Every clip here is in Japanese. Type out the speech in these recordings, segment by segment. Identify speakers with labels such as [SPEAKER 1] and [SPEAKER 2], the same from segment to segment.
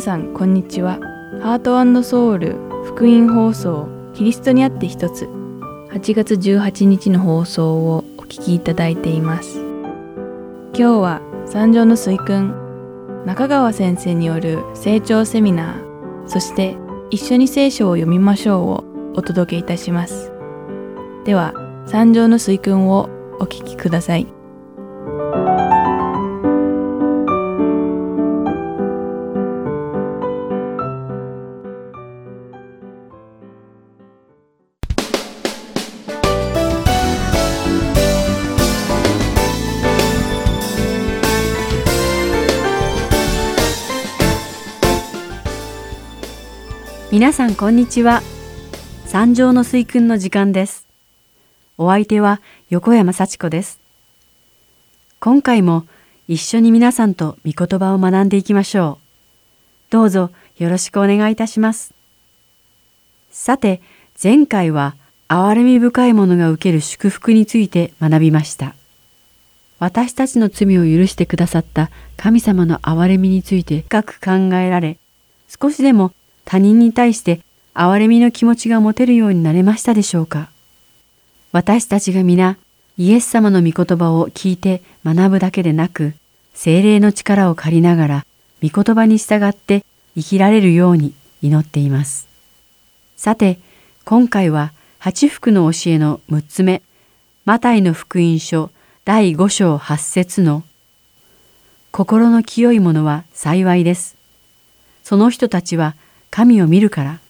[SPEAKER 1] 皆さんこんにちは。ハートソウル福音放送キリストにあって一つ。8月18日の放送をお聞きいただいています。今日は三条の水訓中川先生による成長セミナーそして一緒に聖書を読みましょうをお届けいたします。では三条の水訓をお聞きください。
[SPEAKER 2] 皆さんこんにちは。三条の水訓の時間です。お相手は横山幸子です。今回も一緒に皆さんと御言葉を学んでいきましょう。どうぞよろしくお願いいたします。さて前回は憐れみ深い者が受ける祝福について学びました。私たちの罪を許してくださった神様の憐れみについて深く考えられ少しでも他人に対して憐れみの気持ちが持てるようになれましたでしょうか？私たちが皆イエス様の御言葉を聞いて学ぶだけでなく、精霊の力を借りながら御言葉に従って生きられるように祈っています。さて、今回は八福の教えの6つ目、マタイの福音書第5章8節の心の清い者は幸いです。その人たちは神を見るから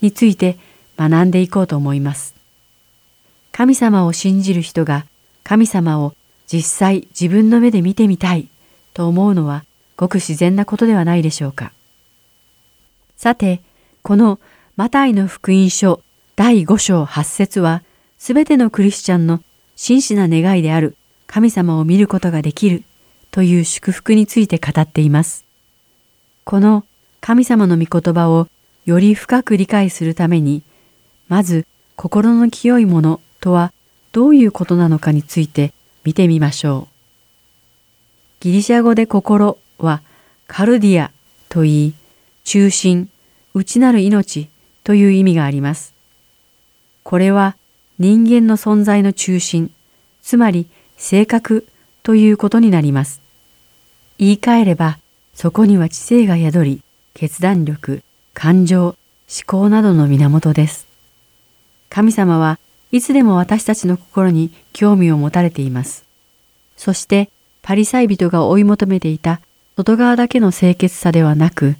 [SPEAKER 2] について学んでいこうと思います。神様を信じる人が神様を実際自分の目で見てみたいと思うのはごく自然なことではないでしょうか。さて、このマタイの福音書第5章8節はすべてのクリスチャンの真摯な願いである神様を見ることができるという祝福について語っています。この神様の御言葉をより深く理解するために、まず心の清いものとはどういうことなのかについて見てみましょう。ギリシャ語で心はカルディアと言い、中心、内なる命という意味があります。これは人間の存在の中心、つまり性格ということになります。言い換えれば、そこには知性が宿り、決断力、感情、思考などの源です。神様はいつでも私たちの心に興味を持たれています。そしてパリサイ人が追い求めていた外側だけの清潔さではなく、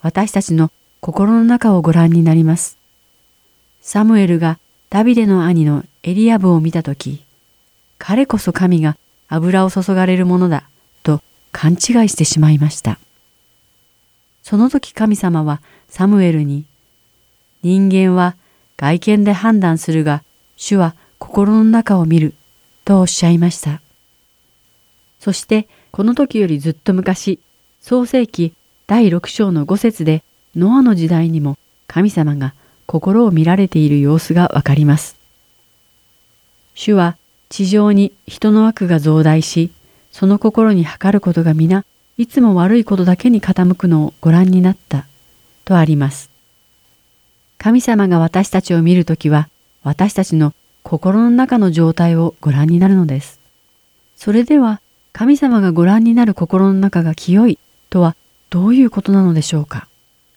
[SPEAKER 2] 私たちの心の中をご覧になります。サムエルがダビデの兄のエリアブを見たとき、彼こそ神が油を注がれるものだと勘違いしてしまいました。その時神様はサムエルに、人間は外見で判断するが、主は心の中を見る、とおっしゃいました。そしてこの時よりずっと昔、創世記第6章の5節でノアの時代にも神様が心を見られている様子がわかります。主は地上に人の悪が増大し、その心に測ることが皆いつも悪いことだけに傾くのをご覧になったとあります。神様が私たちを見るときは私たちの心の中の状態をご覧になるのです。それでは神様がご覧になる心の中が清いとはどういうことなのでしょうか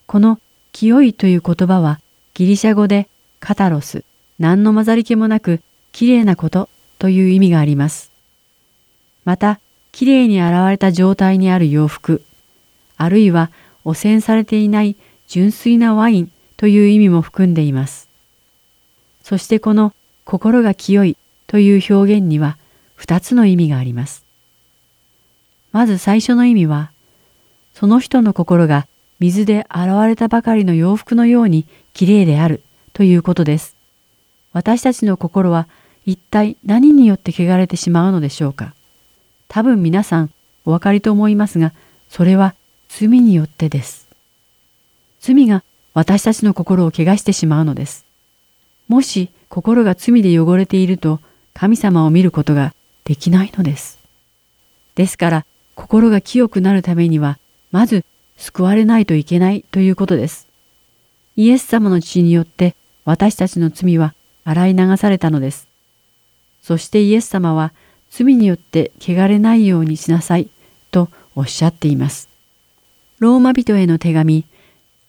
[SPEAKER 2] この清いという言葉はギリシャ語でカタロス、何の混ざり気もなく綺麗なことという意味があります。また、きれいに洗われた状態にある洋服、あるいは汚染されていない純粋なワインという意味も含んでいます。そしてこの心が清いという表現には二つの意味があります。まず最初の意味は、その人の心が水で洗われたばかりの洋服のようにきれいであるということです。私たちの心は一体何によって汚れてしまうのでしょうか多分皆さんお分かりと思いますが、それは罪によってです。罪が私たちの心を汚してしまうのです。もし心が罪で汚れていると神様を見ることができないのです。ですから心が清くなるためには、まず救われないといけないということです。イエス様の血によって私たちの罪は洗い流されたのです。そしてイエス様は罪によって汚れないようにしなさいとおっしゃっています。ローマ人への手紙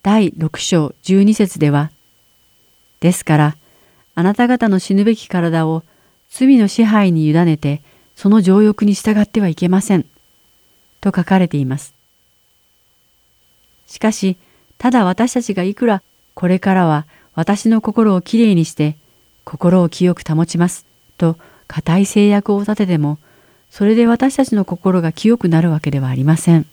[SPEAKER 2] 第6章12節では、ですから、あなた方の死ぬべき体を罪の支配に委ねて、その情欲に従ってはいけません。と書かれています。しかし、ただ私たちがいくらこれからは私の心をきれいにして心を清く保ちますと固い制約を立ててもそれで私たちの心が清くなるわけではありません。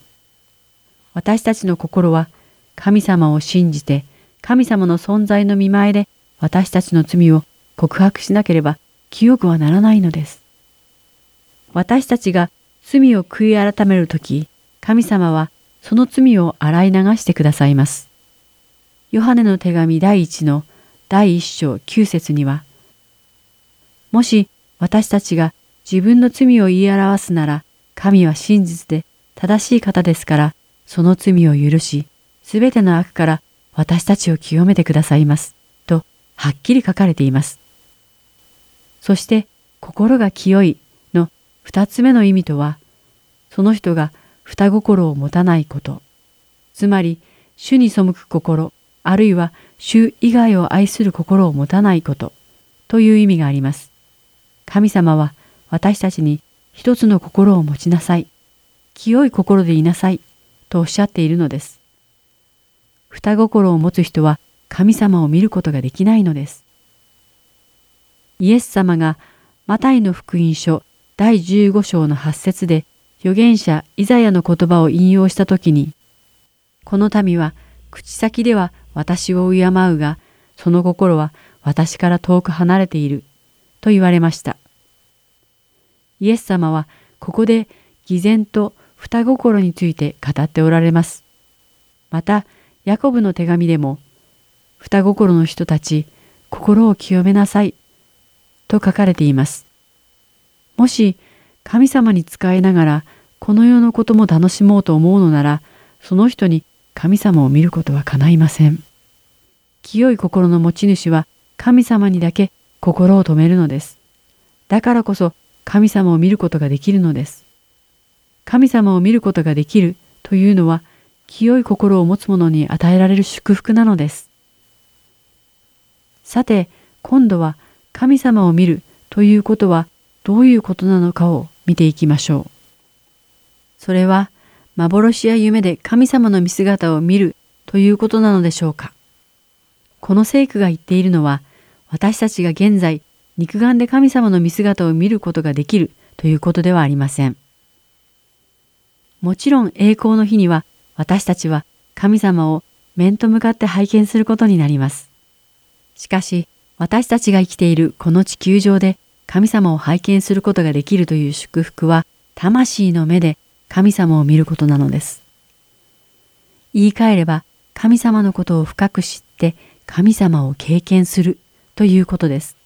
[SPEAKER 2] 私たちの心は神様を信じて神様の存在の見前で私たちの罪を告白しなければ清くはならないのです。私たちが罪を悔い改めるとき、神様はその罪を洗い流してくださいます。ヨハネの手紙第一の第一章九節には、もし私たちが自分の罪を言い表すなら、神は真実で正しい方ですから、その罪を許し、すべての悪から私たちを清めてくださいます。と、はっきり書かれています。そして、心が清いの二つ目の意味とは、その人が双心を持たないこと。つまり、主に背く心、あるいは主以外を愛する心を持たないこと、という意味があります。神様は私たちに一つの心を持ちなさい。清い心でいなさい。とおっしゃっているのです。双心を持つ人は神様を見ることができないのです。イエス様がマタイの福音書第15章の8節で預言者イザヤの言葉を引用したときに、この民は口先では私を敬うが、その心は私から遠く離れている、と言われました。イエス様はここで偽善と双心について語っておられます。また、ヤコブの手紙でも、双心の人たち、心を清めなさい、と書かれています。もし、神様に仕えながらこの世のことも楽しもうと思うのなら、その人に神様を見ることは叶いません。清い心の持ち主は神様にだけ心を止めるのです。だからこそ神様を見ることができるのです。神様を見ることができるというのは清い心を持つ者に与えられる祝福なのです。さて、今度は神様を見るということはどういうことなのかを見ていきましょう。それは幻や夢で神様の見姿を見るということなのでしょうか。この聖句が言っているのは私たちが現在肉眼で神様の見姿を見ることができるということではありません。もちろん栄光の日には私たちは神様を面と向かって拝見することになります。しかし私たちが生きているこの地球上で神様を拝見することができるという祝福は、魂の目で神様を見ることなのです。言い換えれば、神様のことを深く知って神様を経験するということです。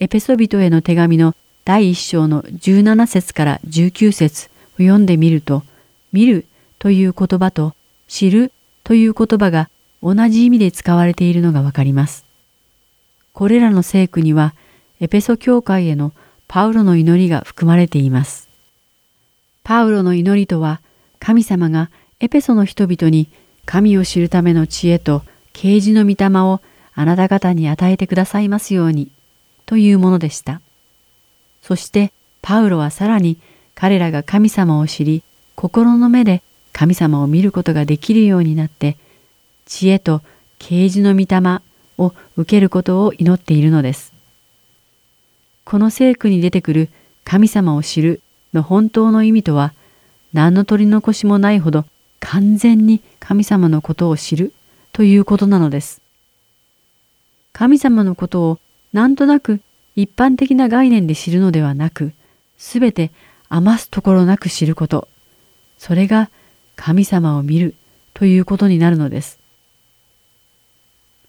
[SPEAKER 2] エペソビトへの手紙の第1章の17節から19節を読んでみると、見るという言葉と知るという言葉が同じ意味で使われているのがわかります。これらの聖句にはエペソ教会へのパウロの祈りが含まれています。パウロの祈りとは、神様がエペソの人々に神を知るための知恵と啓示の御霊をあなた方に与えてくださいますように、というものでした。そしてパウロはさらに彼らが神様を知り、心の目で神様を見ることができるようになって、知恵と啓示の御霊を受けることを祈っているのです。この聖句に出てくる神様を知るの本当の意味とは、何の取り残しもないほど完全に神様のことを知るということなのです。神様のことをなんとなく一般的な概念で知るのではなく、すべて余すところなく知ること、それが神様を見るということになるのです。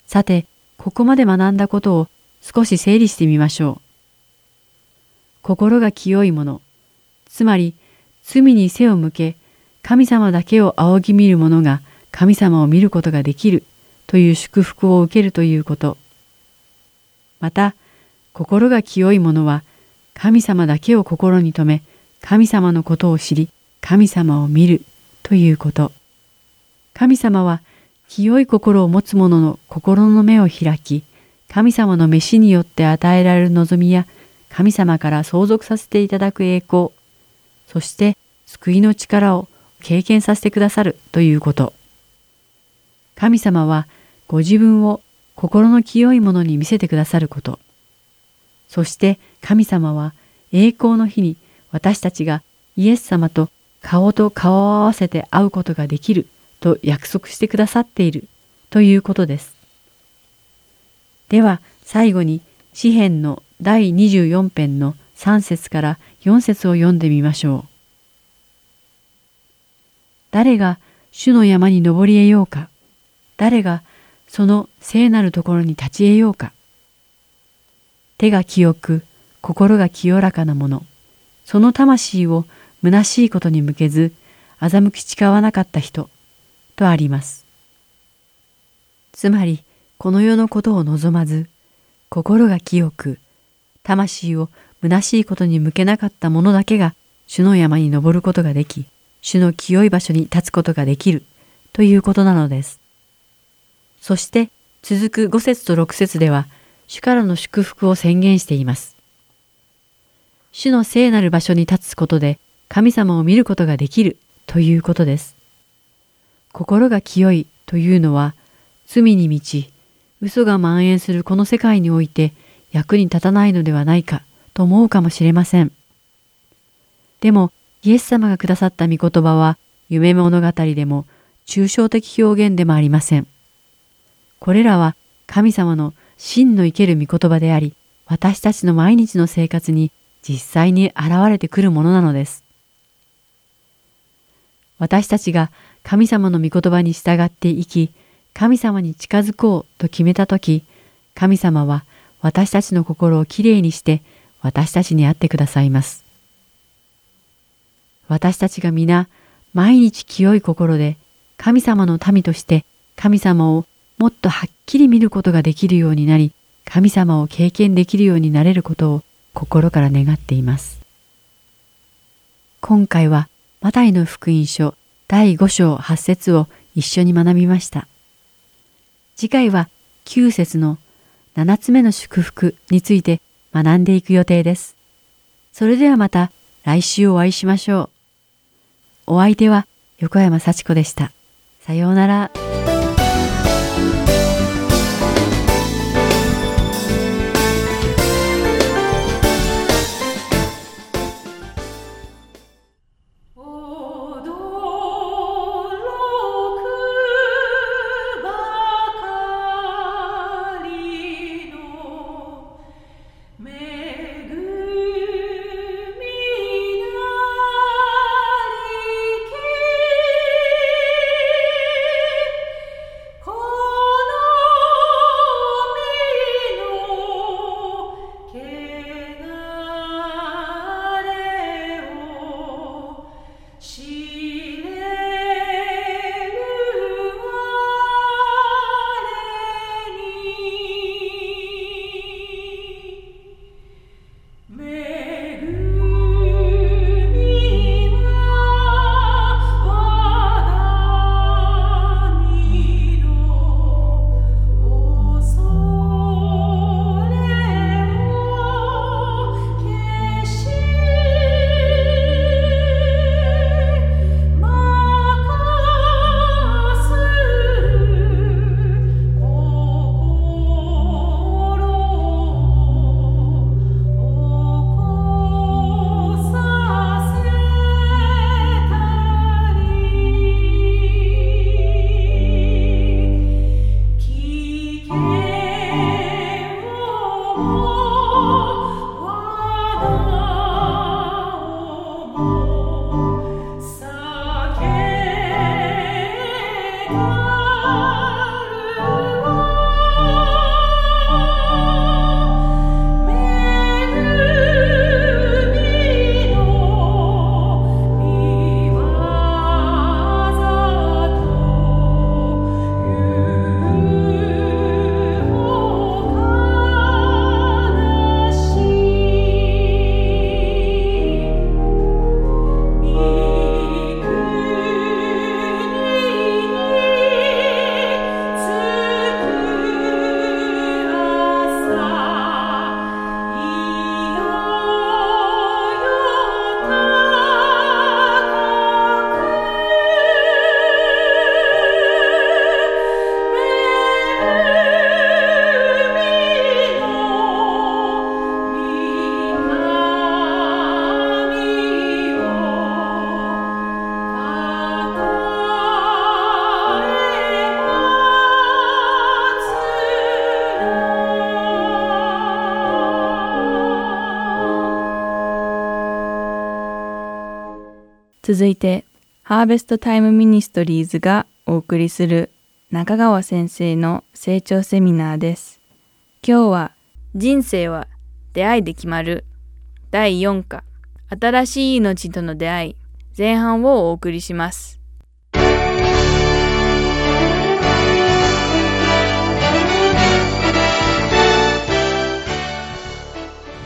[SPEAKER 2] さて、ここまで学んだことを少し整理してみましょう。心が清いもの、つまり罪に背を向け、神様だけを仰ぎ見る者が神様を見ることができるという祝福を受けるということ。また、心が清い者は神様だけを心に留め、神様のことを知り、神様を見るということ。神様は清い心を持つ者の心の目を開き、神様の飯によって与えられる望みや、神様から相続させていただく栄光、そして救いの力を経験させてくださるということ。神様はご自分を心の清いものに見せてくださること。そして神様は栄光の日に私たちがイエス様と顔と顔を合わせて会うことができると約束してくださっているということです。では最後に詩篇の第24編の3節から4節を読んでみましょう。誰が主の山に登り得ようか誰がその聖なるところに立ち得ようか手が清く心が清らかなものその魂を虚しいことに向けず欺き誓わなかった人とあります。つまりこの世のことを望まず心が清く魂を虚しいことに向けなかった者だけが主の山に登ることができ主の清い場所に立つことができるということなのです。そして続く5節と6節では主からの祝福を宣言しています。主の聖なる場所に立つことで神様を見ることができるということです。心が清いというのは罪に満ち嘘が蔓延するこの世界において役に立たないのではないかと思うかもしれません。でもイエス様がくださった御言葉は夢物語でも抽象的表現でもありません。これらは神様の真の生ける御言葉であり、私たちの毎日の生活に実際に現れてくるものなのです。私たちが神様の御言葉に従って生き、神様に近づこうと決めたとき、神様は私たちの心をきれいにして私たちに会ってくださいます。私たちが皆毎日清い心で神様の民として神様をもっとはっきり見ることができるようになり、神様を経験できるようになれることを心から願っています。今回はマタイの福音書第5章8節を一緒に学びました。次回は9節の7つ目の祝福について学んでいく予定です。それではまた来週お会いしましょう。お相手は横山幸子でした。さようなら。
[SPEAKER 1] 続いて、ハーベストタイムミニストリーズがお送りする中川先生の成長セミナーです。今日は、人生は出会いで決まる第4課、新しい命との出会い前半をお送りします。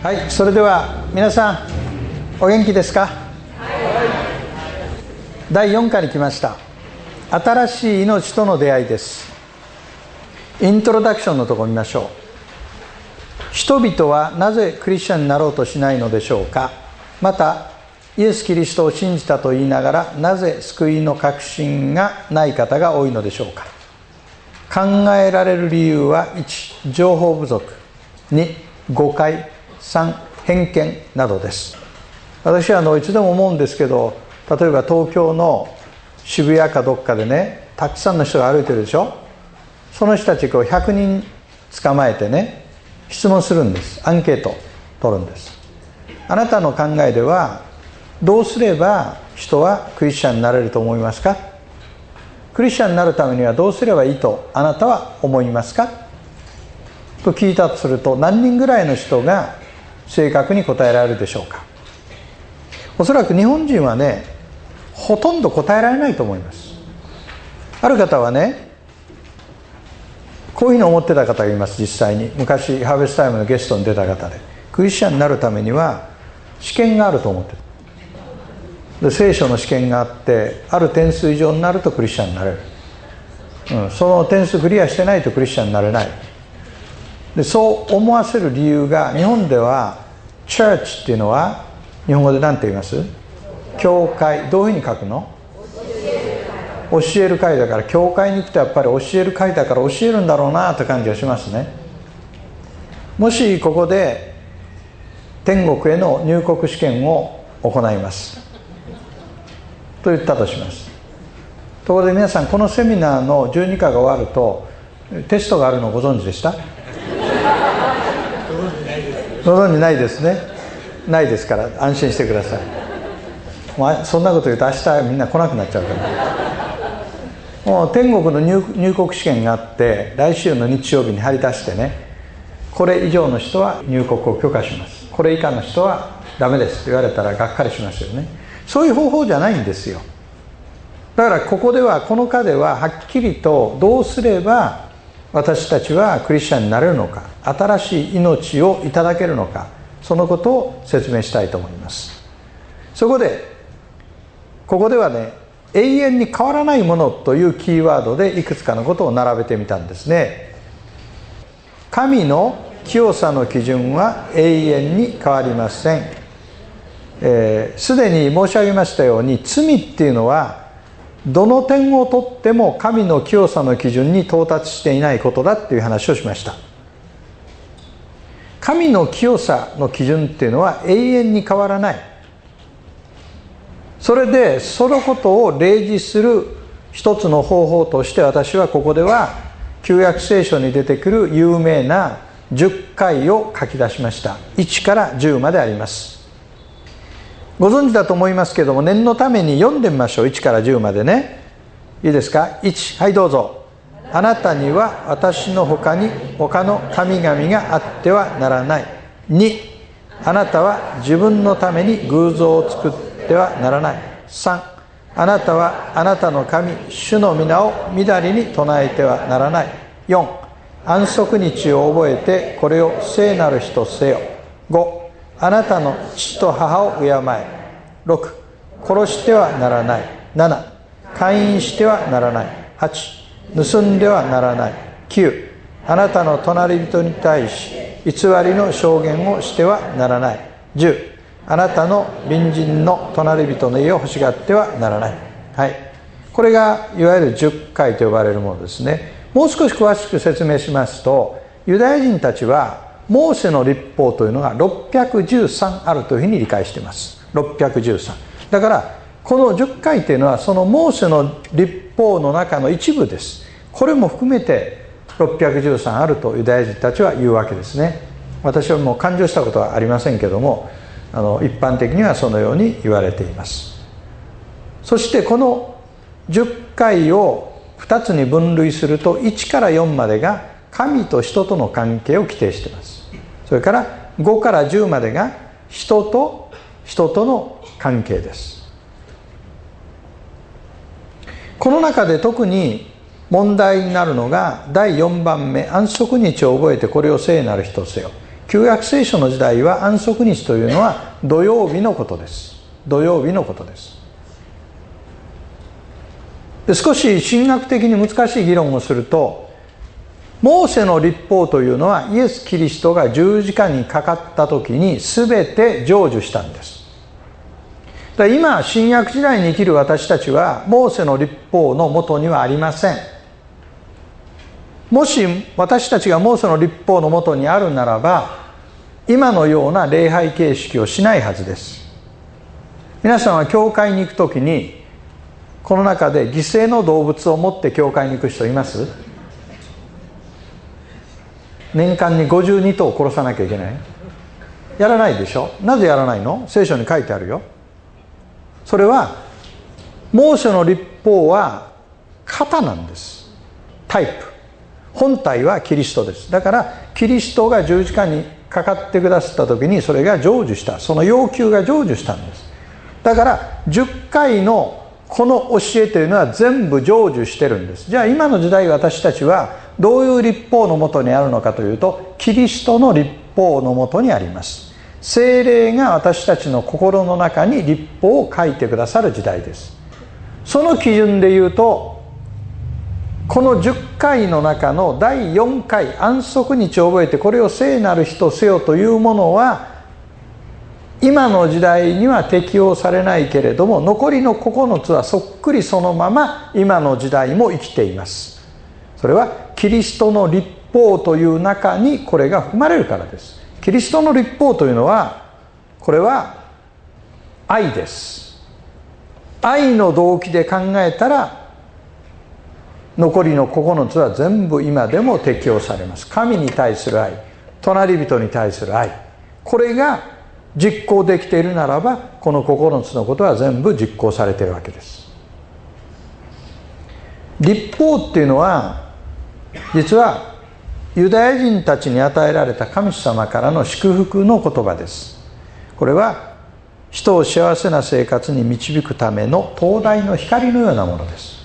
[SPEAKER 3] はいそれでは皆さんお元気ですか、第4課に来ました。新しい命との出会いです。イントロダクションのところ見ましょう。人々はなぜクリスチャンになろうとしないのでしょうか。またイエス・キリストを信じたと言いながらなぜ救いの確信がない方が多いのでしょうか。考えられる理由は1情報不足。2誤解。3偏見などです。私はあのいつでも思うんですけど例えば東京の渋谷かどっかでねたくさんの人が歩いてるでしょ？その人たちを100人捕まえてね質問するんです。アンケート取るんです。あなたの考えではどうすれば人はクリスチャンになれると思いますか？クリスチャンになるためにはどうすればいいとあなたは思いますか？と聞いたとすると何人ぐらいの人が正確に答えられるでしょうか？おそらく日本人はねほとんど答えられないと思います。ある方はねこういうふうに思ってた方がいます実際に。昔ハーベストタイムのゲストに出た方で。クリスチャンになるためには試験があると思ってるで聖書の試験があってある点数以上になるとクリスチャンになれる、うん、その点数クリアしてないとクリスチャンになれない。でそう思わせる理由が日本ではチャーチっていうのは日本語で何て言います？教会どういうふうに書くの？教える会だから教会に行くとやっぱり教える会だから教えるんだろうなって感じがしますね。もしここで天国への入国試験を行います。と言ったとします。ところで皆さんこのセミナーの12課が終わるとテストがあるのをご存知でした？ご存じないですね。ないですから安心してくださいそんなこと言うと明日みんな来なくなっちゃうから。もう天国の入国試験があって来週の日曜日に張り出してね。これ以上の人は入国を許可します。これ以下の人はダメです。って言われたらがっかりしますよね。そういう方法じゃないんですよ。だからここではこの課でははっきりとどうすれば私たちはクリスチャンになれるのか新しい命をいただけるのかそのことを説明したいと思います。そこでここではね永遠に変わらないものというキーワードでいくつかのことを並べてみたんですね。神の清さの基準は永遠に変わりません。すで、えー、に申し上げましたように罪っていうのはどの点をとっても神の清さの基準に到達していないことだっていう話をしました。神の清さの基準っていうのは永遠に変わらない。それでそのことを例示する一つの方法として私はここでは旧約聖書に出てくる有名な10回を書き出しました。1から10まであります。ご存知だと思いますけども念のために読んでみましょう。1から10までね。いいですか？1はいどうぞ。あなたには私の他に他の神々があってはならない。2あなたは自分のために偶像を作ってはならない。3あなたはあなたの神主の皆をみだりに唱えてはならない。4安息日を覚えてこれを聖なる日とせよ。5あなたの父と母を敬え。6殺してはならない。7勧誘してはならない。8盗んではならない。9あなたの隣人に対し偽りの証言をしてはならない。10あなたの隣人の隣人の家を欲しがってはならない。はい。これがいわゆる10回と呼ばれるものですね。もう少し詳しく説明しますとユダヤ人たちはモーセの立法というのが613あるというふうに理解しています。613だからこの10回というのはそのモーセの立法の中の一部です。これも含めて613あるとユダヤ人たちは言うわけですね。私はもう感情したことはありませんけどもあの一般的にはそのように言われています。そしてこの10回を2つに分類すると1から4までが神と人との関係を規定しています。それから5から10までが人と人との関係です。この中で特に問題になるのが第4番目安息日を覚えてこれを聖なる日とせよ旧約聖書の時代は安息日というのは土曜日のことです。土曜日のことです。で少し神学的に難しい議論をするとモーセの立法というのはイエス・キリストが十字架にかかった時に全て成就したんです。今新約時代に生きる私たちはモーセの立法のもとにはありません。もし私たちがモーセの立法のもとにあるならば今のような礼拝形式をしないはずです。皆さんは教会に行く時にこの中で犠牲の動物を持って教会に行く人います？年間に52頭殺さなきゃいけない？やらないでしょ？なぜやらないの？聖書に書いてあるよ。それは猛暑の立法は型なんです。タイプ。本体はキリストです。だからキリストが十字架にかかってくださった時にそれが成就した。その要求が成就したんです。だから10回のこの教えというのは全部成就してるんです。じゃあ今の時代私たちはどういう立法のもとにあるのかというとキリストの立法のもとにあります。精霊が私たちの心の中に立法を書いてくださる時代です。その基準で言うとこの10回の中の第4回安息日を覚えてこれを聖なる人せよというものは今の時代には適用されないけれども残りの9つはそっくりそのまま今の時代も生きています。それはキリストの立法という中にこれが含まれるからです。キリストの立法というのはこれは愛です。愛の動機で考えたら残りの9つは全部今でも適用されます。神に対する愛隣人に対する愛。これが実行できているならばこの9つのことは全部実行されているわけです。立法っていうのは実はユダヤ人たちに与えられた神様からの祝福の言葉です。これは人を幸せな生活に導くための灯台の光のようなものです。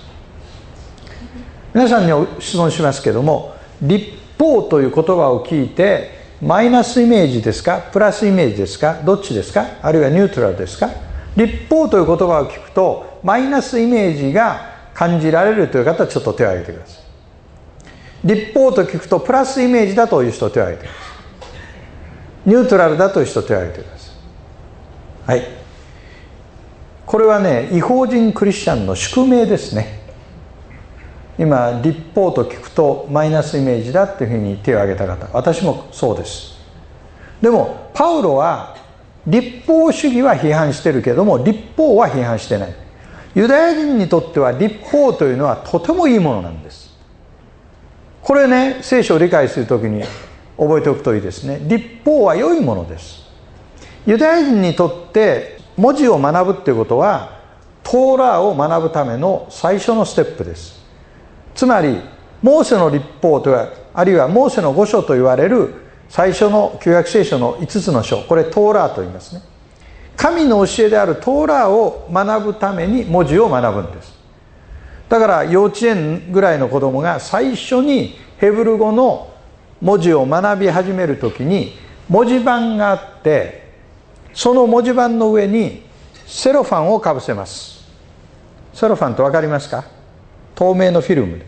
[SPEAKER 3] 皆さんに質問しますけども立法という言葉を聞いてマイナスイメージですかプラスイメージですかどっちですかあるいはニュートラルですか。立法という言葉を聞くとマイナスイメージが感じられるという方はちょっと手を挙げてください。立法と聞くとプラスイメージだという人手を挙げてください。ニュートラルだという人手を挙げてください。はい。これはね違法人クリスチャンの宿命ですね。今立法と聞くとマイナスイメージだっていうふうに手を挙げた方私もそうです。でもパウロは立法主義は批判してるけども立法は批判してない。ユダヤ人にとっては立法というのはとてもいいものなんです。これね聖書を理解する時に覚えておくといいですね。立法は良いものです。ユダヤ人にとって文字を学ぶっていうことはトーラーを学ぶための最初のステップです。つまりモーセの立法とはあるいはモーセの五書と言われる最初の旧約聖書の5つの書これトーラーと言いますね。神の教えであるトーラーを学ぶために文字を学ぶんです。だから幼稚園ぐらいの子供が最初にヘブル語の文字を学び始める時に文字盤があってその文字盤の上にセロファンをかぶせます。セロファンって分かりますか？透明のフィルムで。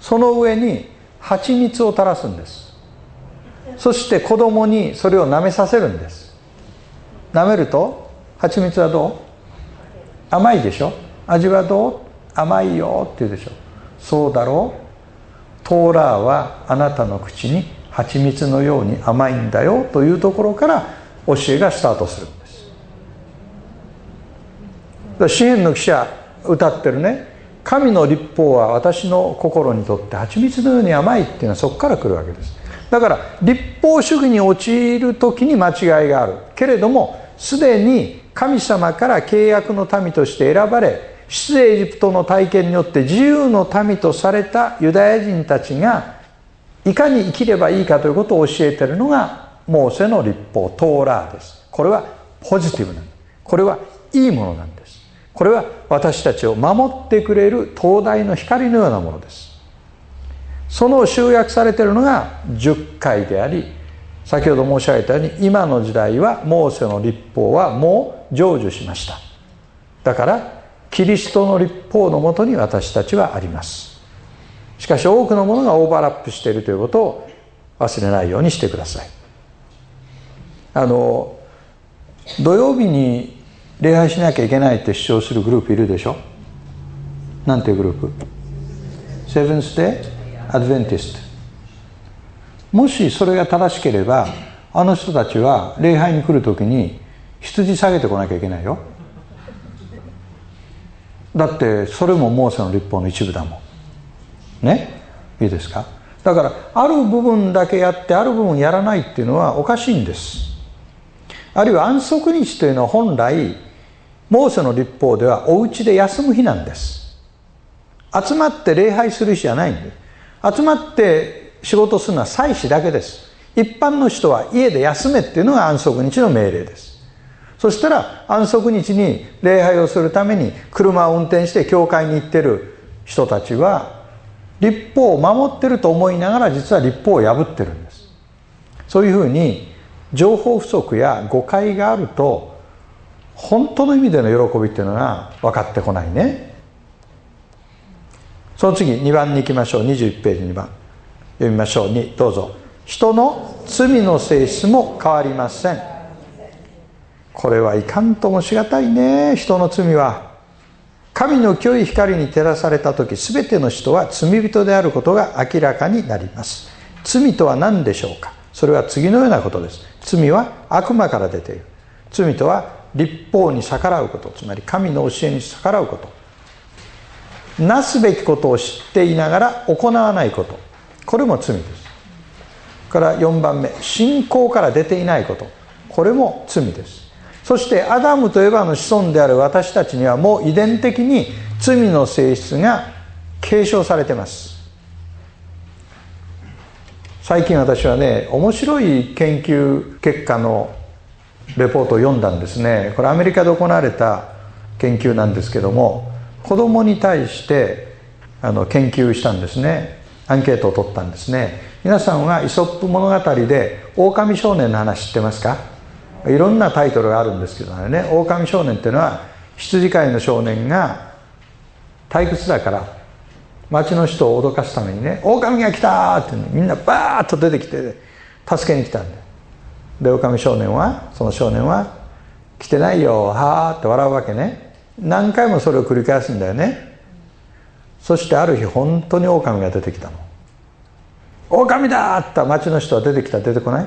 [SPEAKER 3] その上に蜂蜜を垂らすんです。そして子供にそれを舐めさせるんです。舐めると蜂蜜はどう？甘いでしょ？味はどう？甘いよって言うでしょ。そうだろう。トーラーはあなたの口に蜂蜜のように甘いんだよ。というところから教えがスタートするんです。詩篇の記者歌ってるね。神の立法は私の心にとって蜂蜜のように甘いっていうのはそこから来るわけです。だから立法主義に陥る時に間違いがある。けれどもすでに神様から契約の民として選ばれ出エジプトの体験によって自由の民とされたユダヤ人たちがいかに生きればいいかということを教えているのがモーセの立法トーラーです。これはポジティブなんですこれはいいものなんですこれは私たちを守ってくれる灯台の光のようなものです。その集約されているのが10回であり先ほど申し上げたように今の時代はモーセの立法はもう成就しました。だからキリストの立法のもとに私たちはあります。しかし多くのものがオーバーラップしているということを忘れないようにしてください。あの土曜日に礼拝しなきゃいけないって主張するグループいるでしょ？なんていうグループ？セブンスデーアドベンティスト。もしそれが正しければあの人たちは礼拝に来る時に羊下げてこなきゃいけないよ。だってそれもモーセの立法の一部だもん。ね？いいですか？だからある部分だけやってある部分やらないっていうのはおかしいんです。あるいは安息日というのは本来モーセの立法ではお家で休む日なんです。集まって礼拝する日じゃないんで。集まって仕事するのは祭司だけです。一般の人は家で休めっていうのが安息日の命令です。そしたら安息日に礼拝をするために車を運転して教会に行ってる人たちは立法を守ってると思いながら実は立法を破ってるんです。そういうふうに情報不足や誤解があると本当の意味での喜びっていうのが分かってこないね。その次2番に行きましょう。21ページ2番。読みましょう。2どうぞ。人の罪の性質も変わりません。これはいかんともしがたいね。人の罪は。神の清い光に照らされた時全ての人は罪人であることが明らかになります。罪とは何でしょうか。それは次のようなことです。罪は悪魔から出ている。罪とは立法に逆らうことつまり神の教えに逆らうこと。なすべきことを知っていながら行わないこと。これも罪です。から4番目。信仰から出ていないこと。これも罪です。そしてアダムとエヴァの子孫である私たちにはもう遺伝的に罪の性質が継承されてます。最近私はね面白い研究結果のレポートを読んだんですね。これアメリカで行われた研究なんですけども子供に対してあの研究したんですね。アンケートを取ったんですね。皆さんはイソップ物語で狼少年の話知ってますか？いろんなタイトルがあるんですけどね。狼少年っていうのは羊飼いの少年が退屈だから町の人を脅かすためにね「狼が来た!」ってみんなバーッと出てきて助けに来たんだで狼少年はその少年は「来てないよはあ」って笑うわけね。何回もそれを繰り返すんだよね。そしてある日本当に狼が出てきたの「狼だ!」って町の人は出てきた。出てこない？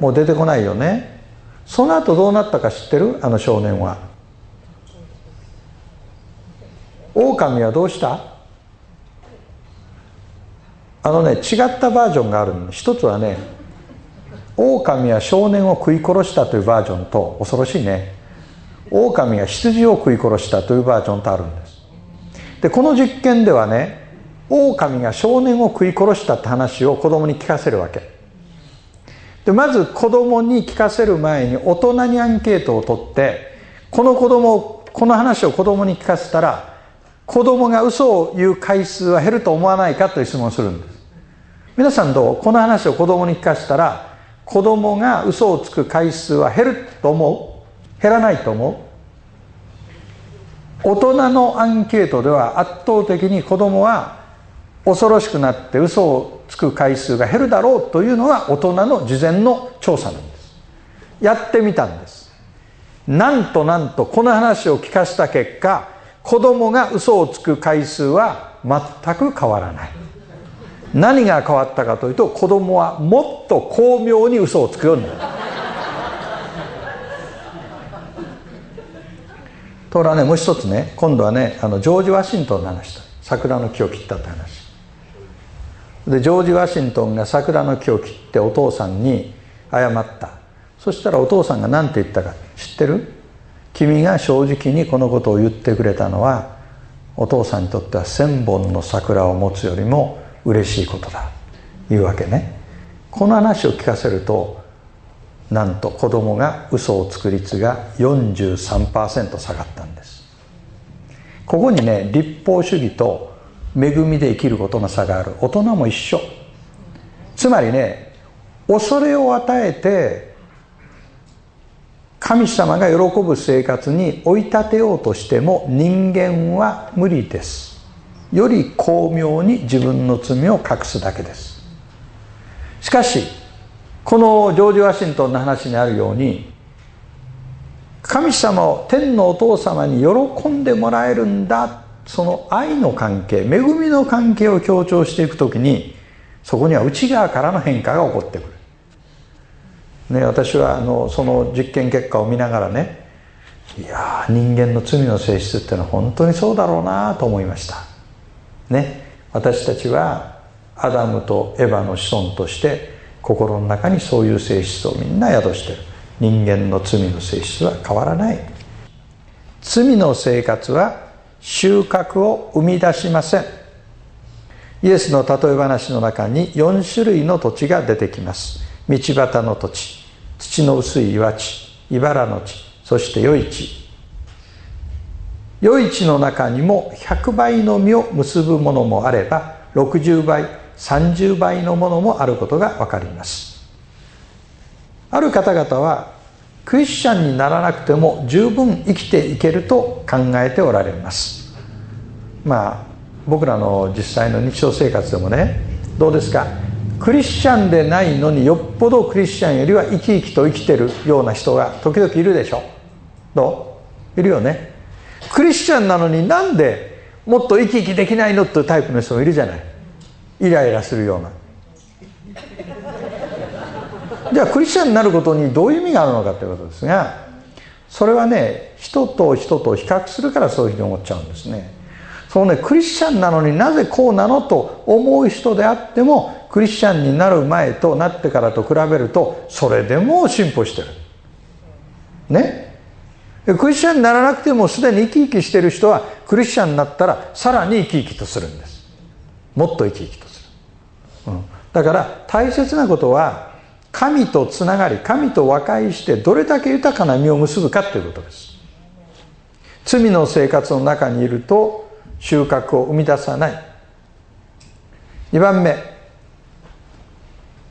[SPEAKER 3] もう出てこないよね。その後どうなったか知ってる？あの少年は。狼はどうした？あのね違ったバージョンがあるの。一つはね狼は少年を食い殺したというバージョンと恐ろしいね。狼が羊を食い殺したというバージョンとあるんです。でこの実験ではね狼が少年を食い殺したって話を子供に聞かせるわけ。でまず子供に聞かせる前に大人にアンケートを取ってこの子供この話を子供に聞かせたら子供が嘘を言う回数は減ると思わないかという質問をするんです。皆さんどう？この話を子供に聞かせたら子供が嘘をつく回数は減ると思う。減らないと思う。大人のアンケートでは圧倒的に子供は恐ろしくなって嘘をつく回数が減るだろうというのが大人の事前の調査なんです。やってみたんです。なんとなんとこの話を聞かせた結果子供が嘘をつく回数は全く変わらない。何が変わったかというと子供はもっと巧妙に嘘をつくようになる。ところがねもう一つね今度はねあのジョージ・ワシントンの話だ桜の木を切ったって話。でジョージ・ワシントンが桜の木を切ってお父さんに謝った。そしたらお父さんが何て言ったか知ってる？君が正直にこのことを言ってくれたのはお父さんにとっては千本の桜を持つよりも嬉しいことだ。いうわけね。この話を聞かせるとなんと子供が嘘をつく率が43%下がったんです。ここにね立法主義と恵みで生きることの差がある。大人も一緒。つまりね恐れを与えて神様が喜ぶ生活に追い立てようとしても人間は無理です。より巧妙に自分の罪を隠すだけです。しかしこのジョージ・ワシントンの話にあるように神様を天のお父様に喜んでもらえるんだその愛の関係恵みの関係を強調していく時にそこには内側からの変化が起こってくる。ね、私はあのその実験結果を見ながらねいや人間の罪の性質っていうのは本当にそうだろうなと思いました。ね。私たちはアダムとエヴァの子孫として心の中にそういう性質をみんな宿してる。人間の罪の性質は変わらない。罪の生活は収穫を生み出しません。イエスの例え話の中に4種類の土地が出てきます。道端の土地土の薄い岩地茨の地そして余市。余市の中にも100倍の実を結ぶものもあれば60倍30倍のものもあることが分かります。ある方々はクリスチャンにならなくても十分生きていけると考えておられます。まあ僕らの実際の日常生活でもねどうですか？クリスチャンでないのによっぽどクリスチャンよりは生き生きと生きてるような人が時々いるでしょ。どう？いるよね。クリスチャンなのになんでもっと生き生きできないのっていうタイプの人もいるじゃない。イライラするような。じゃあクリスチャンになることにどういう意味があるのかということですがそれはね人と人と比較するからそういうふうに思っちゃうんですね。そのねクリスチャンなのになぜこうなのと思う人であってもクリスチャンになる前となってからと比べるとそれでも進歩してる。ね？クリスチャンにならなくてもすでに生き生きしてる人はクリスチャンになったらさらに生き生きとするんです。もっと生き生きとする、うん、だから大切なことは神とつながり神と和解してどれだけ豊かな実を結ぶかということです。罪の生活の中にいると収穫を生み出さない。2番目。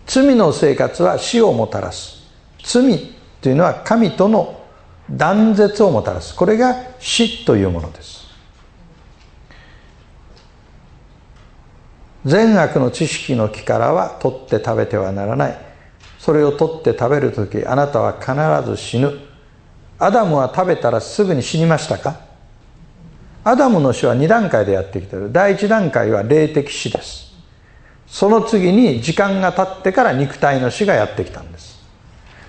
[SPEAKER 3] 罪の生活は死をもたらす。罪というのは神との断絶をもたらす。これが死というものです。善悪の知識の木からは取って食べてはならない。それを取って食べる時あなたは必ず死ぬ。アダムは食べたらすぐに死にましたか？アダムの死は2段階でやってきてる。第1段階は霊的死です。その次に時間が経ってから肉体の死がやってきたんです。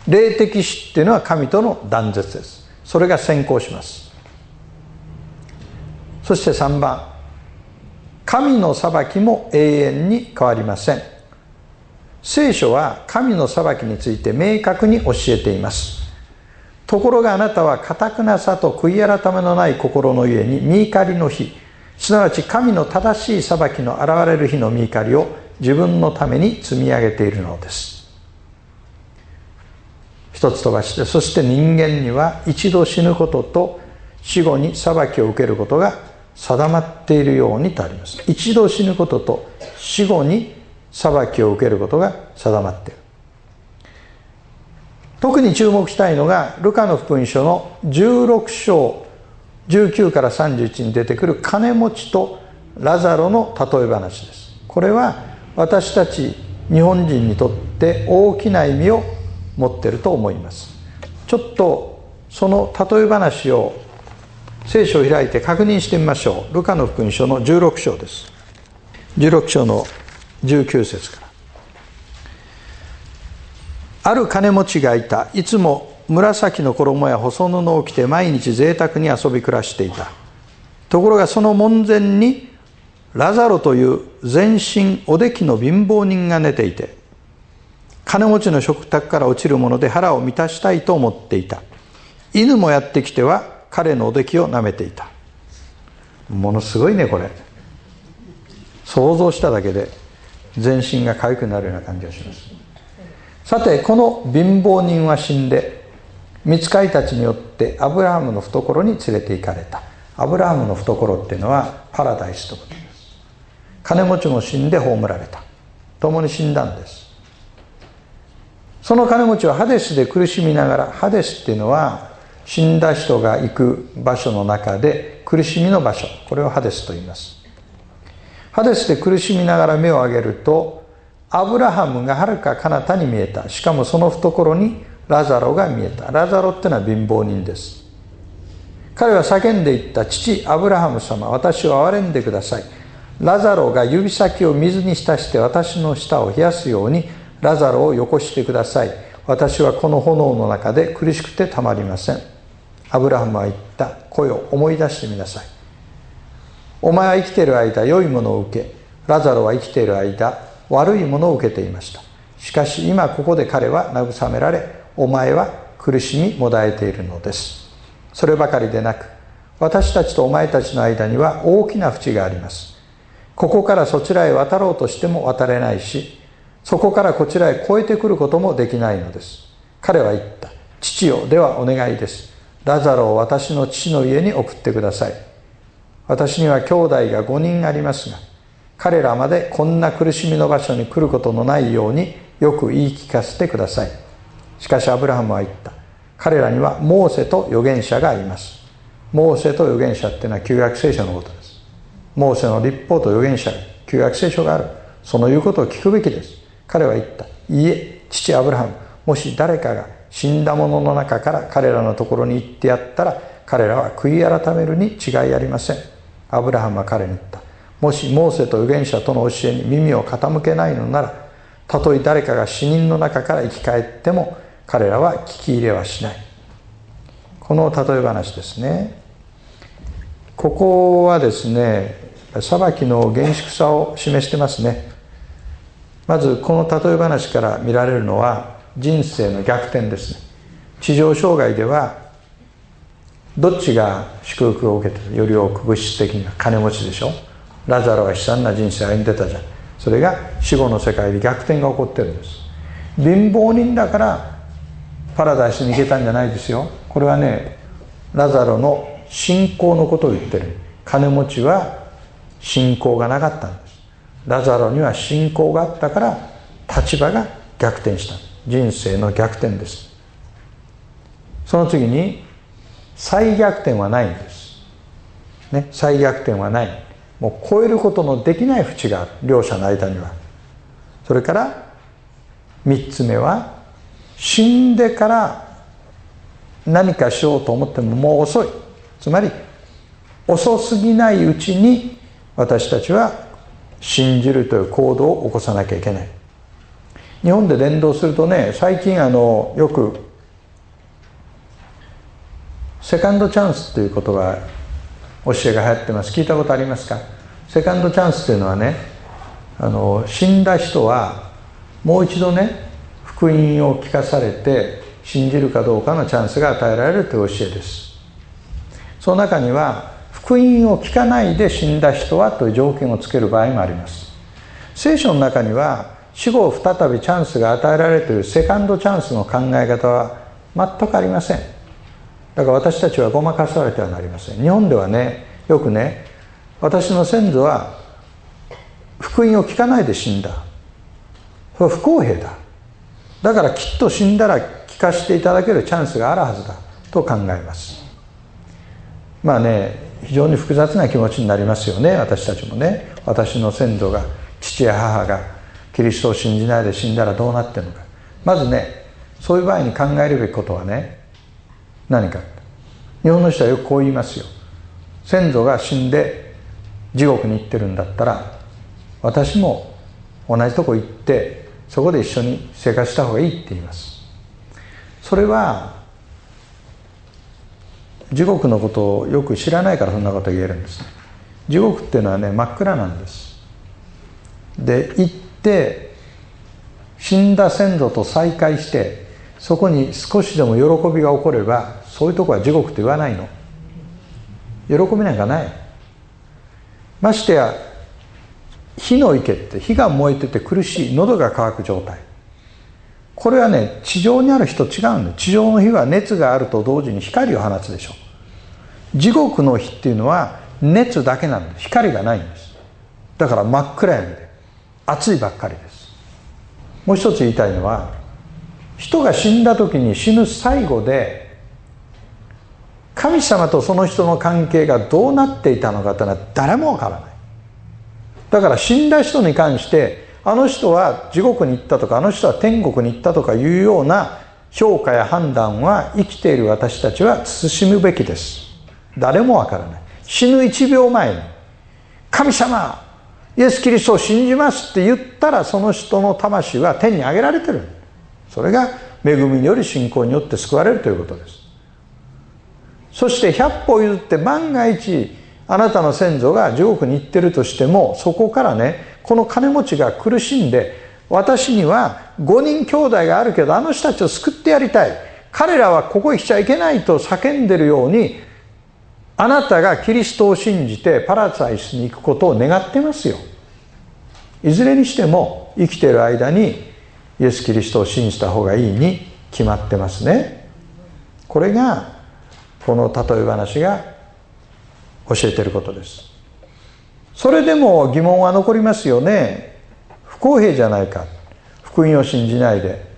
[SPEAKER 3] 霊的死っていうのは神との断絶です。それが先行します。そして3番。神の裁きも永遠に変わりません。聖書は神の裁きについて明確に教えています。ところがあなたは堅くなさと悔い改めのない心のゆえに見怒りの日。すなわち神の正しい裁きの現れる日の見怒りを自分のために積み上げているのです。一つ飛ばしてそして人間には一度死ぬことと死後に裁きを受けることが定まっているようにとあります。一度死ぬことと死後に裁きを受けることが定まっている。特に注目したいのがルカの福音書の16章19から31に出てくる金持ちとラザロの例え話です。これは私たち日本人にとって大きな意味を持ってると思います。ちょっとその例え話を聖書を開いて確認してみましょう。ルカの福音書の16章です。16章の19節から。ある金持ちがいた。いつも紫の衣や細布を着て毎日贅沢に遊び暮らしていた。ところがその門前にラザロという全身おできの貧乏人が寝ていて金持ちの食卓から落ちるもので腹を満たしたいと思っていた。犬もやってきては彼のおできを舐めていた。ものすごいねこれ。想像しただけで全身が痒くなるような感じがします。さてこの貧乏人は死んで見つかりたちによってアブラハムの懐に連れて行かれた。アブラハムの懐っていうのはパラダイスということです。金持ちも死んで葬られた。共に死んだんです。その金持ちはハデスで苦しみながらハデスっていうのは死んだ人が行く場所の中で苦しみの場所。これをハデスと言います。ハデスで苦しみながら目を上げるとアブラハムがはるか彼方に見えた。しかもその懐にラザロが見えた。ラザロってのは貧乏人です。彼は叫んでいった父アブラハム様私を憐れんでください。ラザロが指先を水に浸して私の舌を冷やすようにラザロをよこしてください。私はこの炎の中で苦しくてたまりません。アブラハムは言った。声を思い出してみなさい。お前は生きている間良いものを受けラザロは生きている間悪いものを受けていました。しかし今ここで彼は慰められお前は苦しみもだえているのです。そればかりでなく私たちとお前たちの間には大きな淵があります。ここからそちらへ渡ろうとしても渡れないしそこからこちらへ越えてくることもできないのです。彼は言った。父よではお願いです。ラザロを私の父の家に送ってください。私には兄弟が5人ありますが彼らまでこんな苦しみの場所に来ることのないようによく言い聞かせてください。しかしアブラハムは言った。彼らにはモーセと預言者がいます。モーセと預言者っていうのは旧約聖書のことです。モーセの立法と預言者旧約聖書がある。その言うことを聞くべきです。彼は言った。いえ父アブラハムもし誰かが死んだ者の中から彼らのところに行ってやったら彼らは悔い改めるに違いありません。アブラハムは彼に言った。もしモーセと預言者との教えに耳を傾けないのならたとえ誰かが死人の中から生き返っても彼らは聞き入れはしない。この例え話ですね。ここはですね裁きの厳粛さを示してますね。まずこの例え話から見られるのは人生の逆転ですね。地上障害ではどっちが祝福を受けてより多く物質的には金持ちでしょラザロは悲惨な人生を歩んでたじゃん。それが死後の世界で逆転が起こってるんです。貧乏人だからパラダイスに行けたんじゃないですよ。これはねラザロの信仰のことを言ってる。金持ちは信仰がなかったラザロには信仰があったから立場が逆転した。人生の逆転です。その次に再逆転はないんです、ね、再逆転はない。もう超えることのできない淵がある。両者の間には。それから3つ目は死んでから何かしようと思ってももう遅い。つまり遅すぎないうちに私たちは信じるという行動を起こさなきゃいけない。日本で伝道するとね最近あのよくセカンドチャンスということが教えが流行ってます。聞いたことありますか？セカンドチャンスというのはねあの死んだ人はもう一度ね福音を聞かされて信じるかどうかのチャンスが与えられるという教えです。その中には福音を聞かないで死んだ人はという条件をつける場合もあります。聖書の中には死後再びチャンスが与えられるというセカンドチャンスの考え方は全くありません。だから私たちはごまかされてはなりません。日本ではねよくね私の先祖は福音を聞かないで死んだ。それは不公平だ。だからきっと死んだら聞かせていただけるチャンスがあるはずだと考えます。まあね非常に複雑な気持ちになりますよね私たちもね。私の先祖が父や母がキリストを信じないで死んだらどうなってるのか。まずねそういう場合に考えるべきことはね何か。日本の人はよくこう言いますよ。先祖が死んで地獄に行ってるんだったら私も同じとこ行ってそこで一緒に生活した方がいいって言います。それは地獄のことをよく知らないからそんなこと言えるんです。地獄っていうのはね真っ暗なんです。で行って死んだ先祖と再会してそこに少しでも喜びが起こればそういうとこは地獄と言わないの。喜びなんかない。ましてや火の池って火が燃えてて苦しい喉が渇く状態。これはね地上にある人違うんだ地上の火は熱があると同時に光を放つでしょ地獄の火っていうのは熱だけなんです。光がないんです。だから真っ暗闇で。暑いばっかりです。もう一つ言いたいのは人が死んだ時に死ぬ最後で神様とその人の関係がどうなっていたのかというのは誰もわからない。だから死んだ人に関してあの人は地獄に行ったとかあの人は天国に行ったとかいうような評価や判断は生きている私たちは慎むべきです。誰もわからない。死ぬ1秒前に「神様イエス・キリストを信じます」って言ったらその人の魂は天に上げられてる。それが恵みにより信仰によって救われるということです。そして100歩譲って万が一あなたの先祖が地獄に行ってるとしてもそこからねこの金持ちが苦しんで私には5人兄弟があるけどあの人たちを救ってやりたい。彼らはここへ来ちゃいけないと叫んでるようにあなたがキリストを信じてパラダイスに行くことを願ってますよ。いずれにしても生きてる間にイエス・キリストを信じた方がいいに決まってますね。これがこの例え話が教えてることです。それでも疑問は残りますよね。不公平じゃないか。福音を信じないで。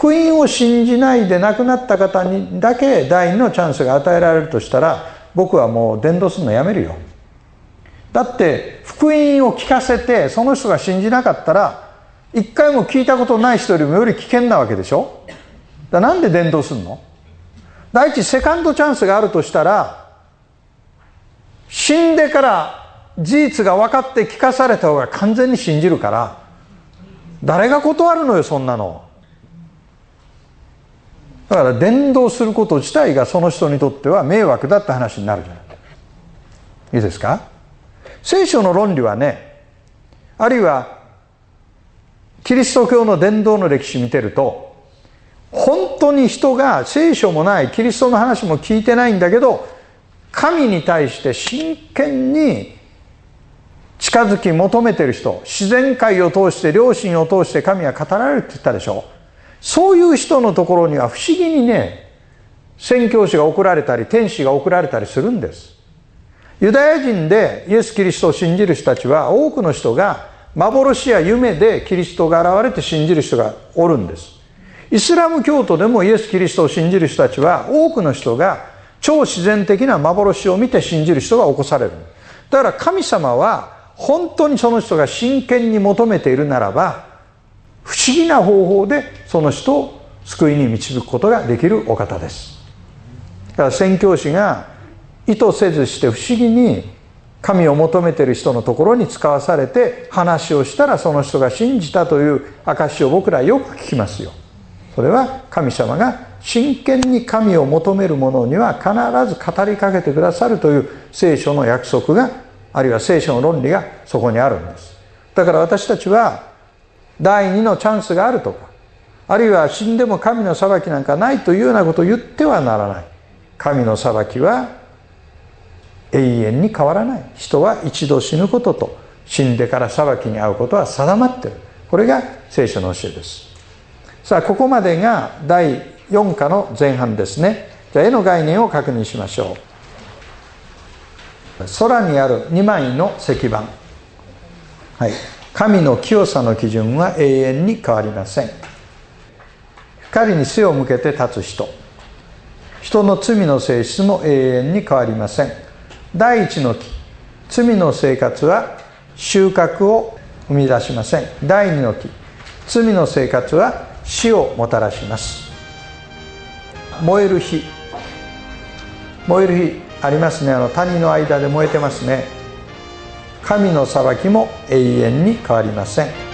[SPEAKER 3] 福音を信じないで亡くなった方にだけ第二のチャンスが与えられるとしたら僕はもう伝道するのやめるよ。だって福音を聞かせてその人が信じなかったら一回も聞いたことない人よりもより危険なわけでしょ。だなんで伝道するの？第一セカンドチャンスがあるとしたら死んでから事実が分かって聞かされた方が完全に信じるから誰が断るのよそんなの。だから伝道すること自体がその人にとっては迷惑だって話になるじゃない。いいですか？聖書の論理はねあるいはキリスト教の伝道の歴史見てると本当に人が聖書もないキリストの話も聞いてないんだけど神に対して真剣に近づき求めてる人自然界を通して良心を通して神は語られるって言ったでしょそういう人のところには不思議にね宣教師が送られたり天使が送られたりするんです。ユダヤ人でイエス・キリストを信じる人たちは多くの人が幻や夢でキリストが現れて信じる人がおるんです。イスラム教徒でもイエス・キリストを信じる人たちは多くの人が超自然的な幻を見て信じる人が起こされる。だから神様は本当にその人が真剣に求めているならば不思議な方法でその人を救いに導くことができるお方です。だから宣教師が意図せずして不思議に神を求めている人のところに使わされて話をしたらその人が信じたという証を僕らよく聞きますよ。それは神様が真剣に神を求める者には必ず語りかけてくださるという聖書の約束があるいは聖書の論理がそこにあるんです。だから私たちは第二のチャンスがあるとかあるいは死んでも神の裁きなんかないというようなことを言ってはならない。神の裁きは永遠に変わらない。人は一度死ぬことと死んでから裁きに遭うことは定まっている。これが聖書の教えです。さあここまでが第4課の前半ですね。じゃあ絵の概念を確認しましょう。空にある2枚の石板。はい。神の清さの基準は永遠に変わりません。光に背を向けて立つ人。人の罪の性質も永遠に変わりません。第一の木。罪の生活は収穫を生み出しません。第二の木。罪の生活は死をもたらします。燃える火。燃える火ありますね。あの谷の間で燃えてますね。神の裁きも永遠に変わりません。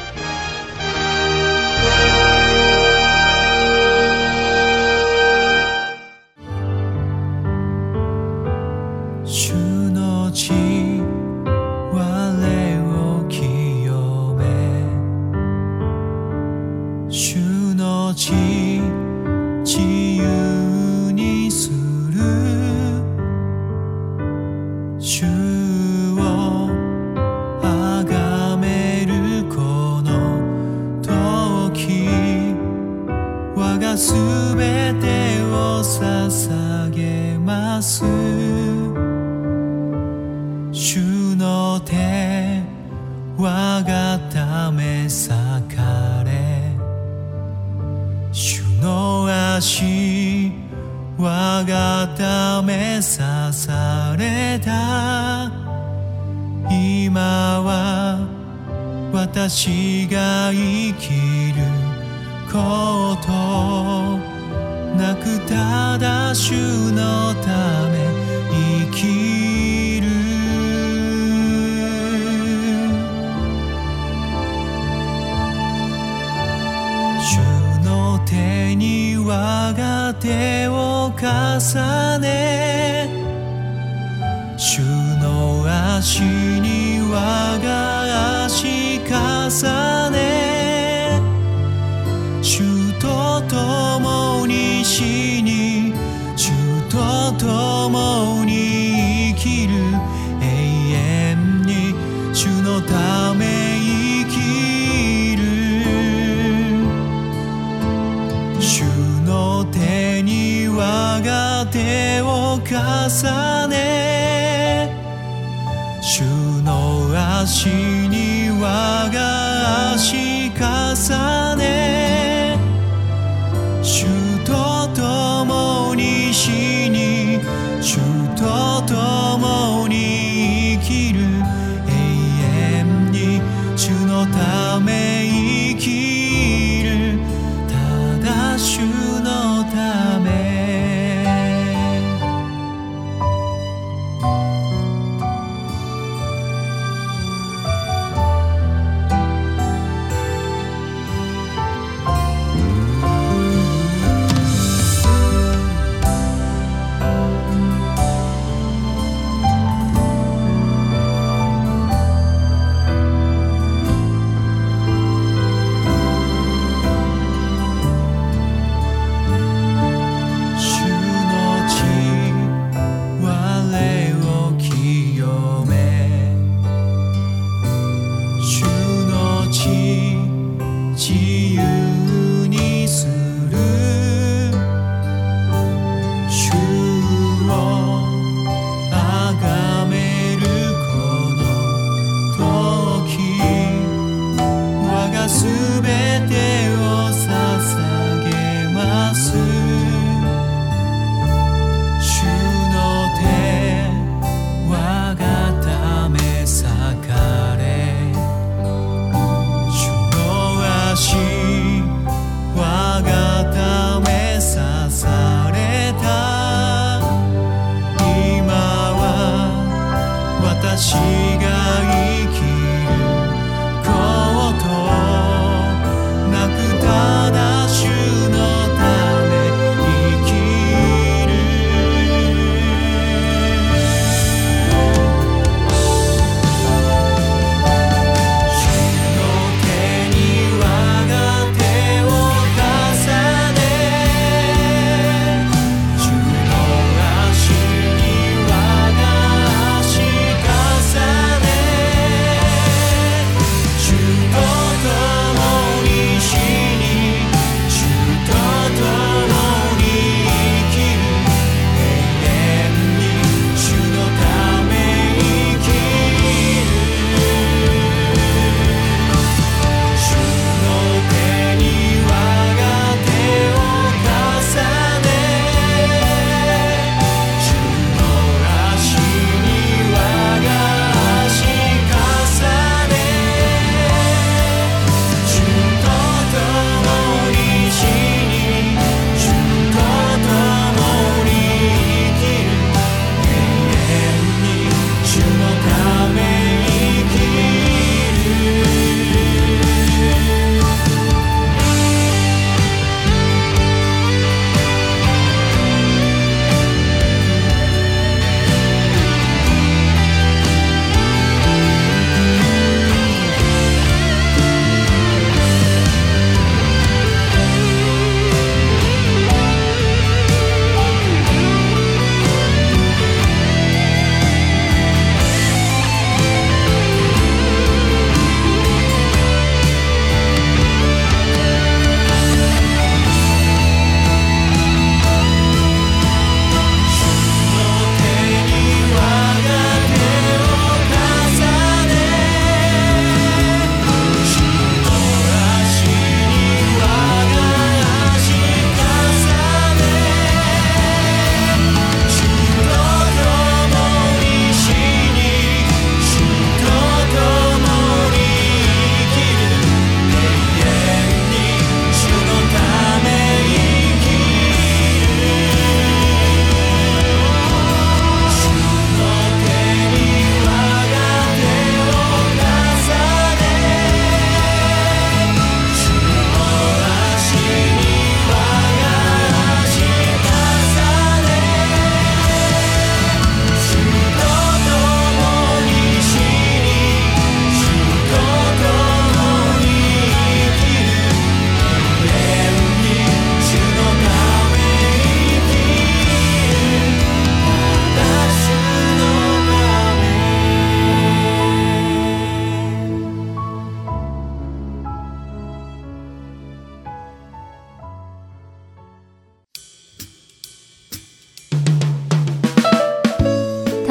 [SPEAKER 4] 主と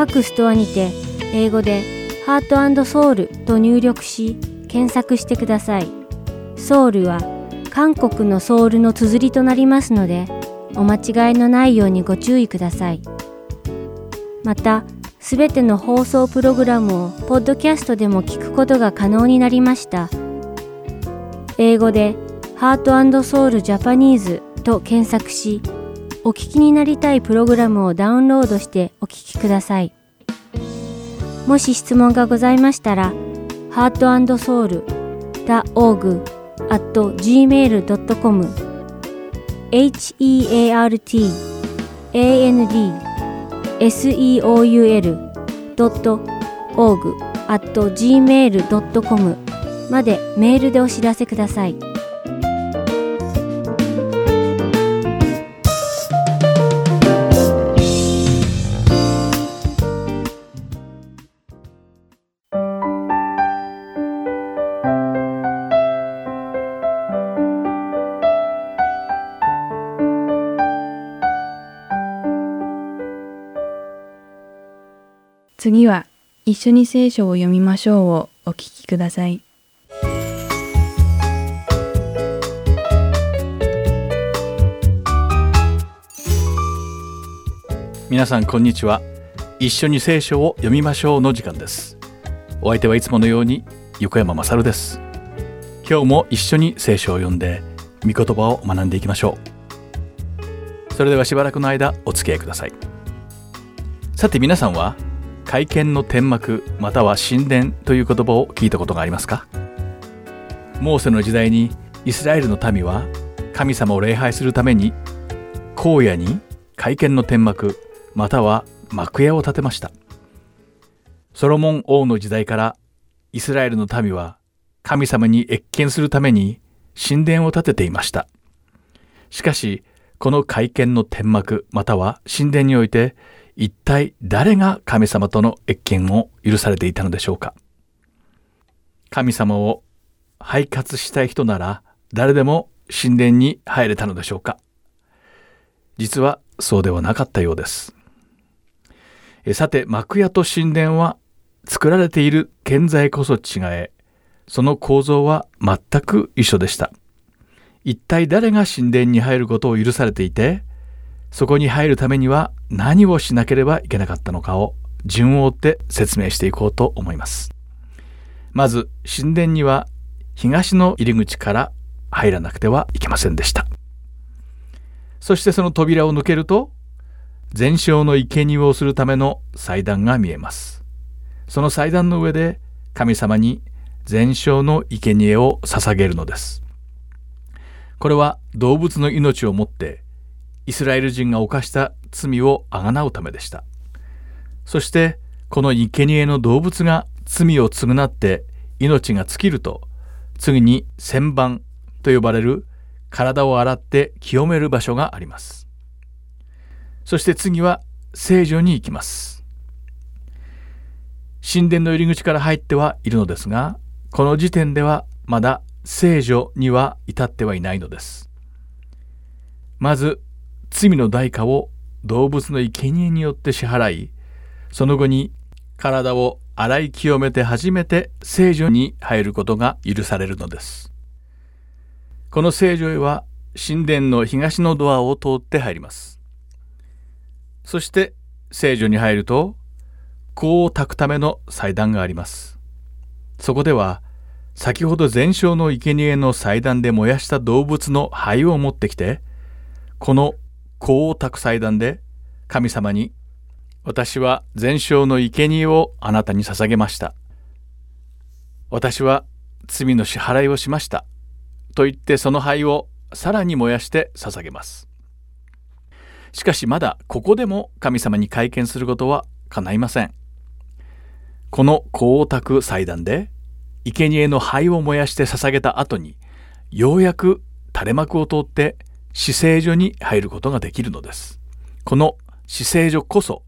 [SPEAKER 5] 各ストアにて英語でハートソウルと入力し検索してください。ソウルは韓国のソウルの綴りとなりますのでお間違いのないようにご注意ください。またすべての放送プログラムをポッドキャストでも聞くことが可能になりました。英語でハートソウルジャパニーズと検索しお聞きになりたいプログラムをダウンロードしてお聞きくださいもし質問がございましたら heartandsoul.org at gmail.com heart and seoul.org at gmail.com までメールでお知らせください。
[SPEAKER 1] 次は一緒に聖書を読みましょうをお聞きください。
[SPEAKER 6] 皆さんこんにちは。一緒に聖書を読みましょうの時間です。お相手はいつものように横山まさるです。今日も一緒に聖書を読んで御言葉を学んでいきましょう。それではしばらくの間お付き合いください。さて皆さんは会見の天幕または神殿という言葉を聞いたことがありますか？モーセの時代にイスラエルの民は神様を礼拝するために荒野に会見の天幕または幕屋を建てました。ソロモン王の時代からイスラエルの民は神様に謁見するために神殿を建てていました。しかしこの会見の天幕または神殿において一体誰が神様との謁見を許されていたのでしょうか？神様を拝活したい人なら誰でも神殿に入れたのでしょうか？実はそうではなかったようです。さて幕屋と神殿は作られている建材こそ違えその構造は全く一緒でした。一体誰が神殿に入ることを許されていてそこに入るためには何をしなければいけなかったのかを順を追って説明していこうと思います。まず神殿には東の入り口から入らなくてはいけませんでした。そしてその扉を抜けると全焼の生贄をするための祭壇が見えます。その祭壇の上で神様に全焼の生贄を捧げるのです。これは動物の命をもってイスラエル人が犯した罪をあがなうためでした。そしてこの生贄の動物が罪を償って命が尽きると次に旋盤と呼ばれる体を洗って清める場所があります。そして次は聖女に行きます。神殿の入り口から入ってはいるのですがこの時点ではまだ聖女には至ってはいないのです。まず罪の代価を動物の生贄によって支払いその後に体を洗い清めて初めて聖女に入ることが許されるのです。この聖女へは神殿の東のドアを通って入ります。そして聖女に入ると香を焚くための祭壇があります。そこでは先ほど全焼の生贄の祭壇で燃やした動物の灰を持ってきてこの香をたく祭壇で神様に私は全焼の生贄をあなたに捧げました。私は罪の支払いをしました。と言ってその灰をさらに燃やして捧げます。しかしまだここでも神様に会見することは叶いません。この光沢祭壇で生贄の灰を燃やして捧げた後にようやく垂れ幕を通って死聖所に入ることができるのです。この死聖所こそ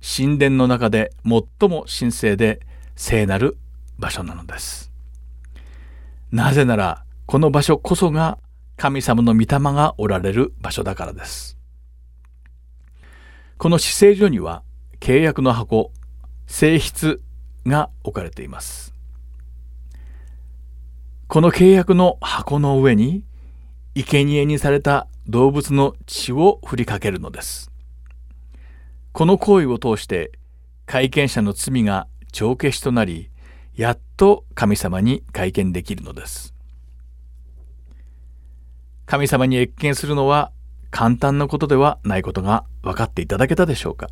[SPEAKER 6] 神殿の中で最も神聖で聖なる場所なのです。なぜならこの場所こそが神様の御霊がおられる場所だからです。この死聖所には契約の箱性質が置かれています。この契約の箱の上に生贄にされた動物の血を振りかけるのです。この行為を通して会見者の罪が帳消しとなりやっと神様に会見できるのです。神様に謁見するのは簡単なことではないことが分かっていただけたでしょうか。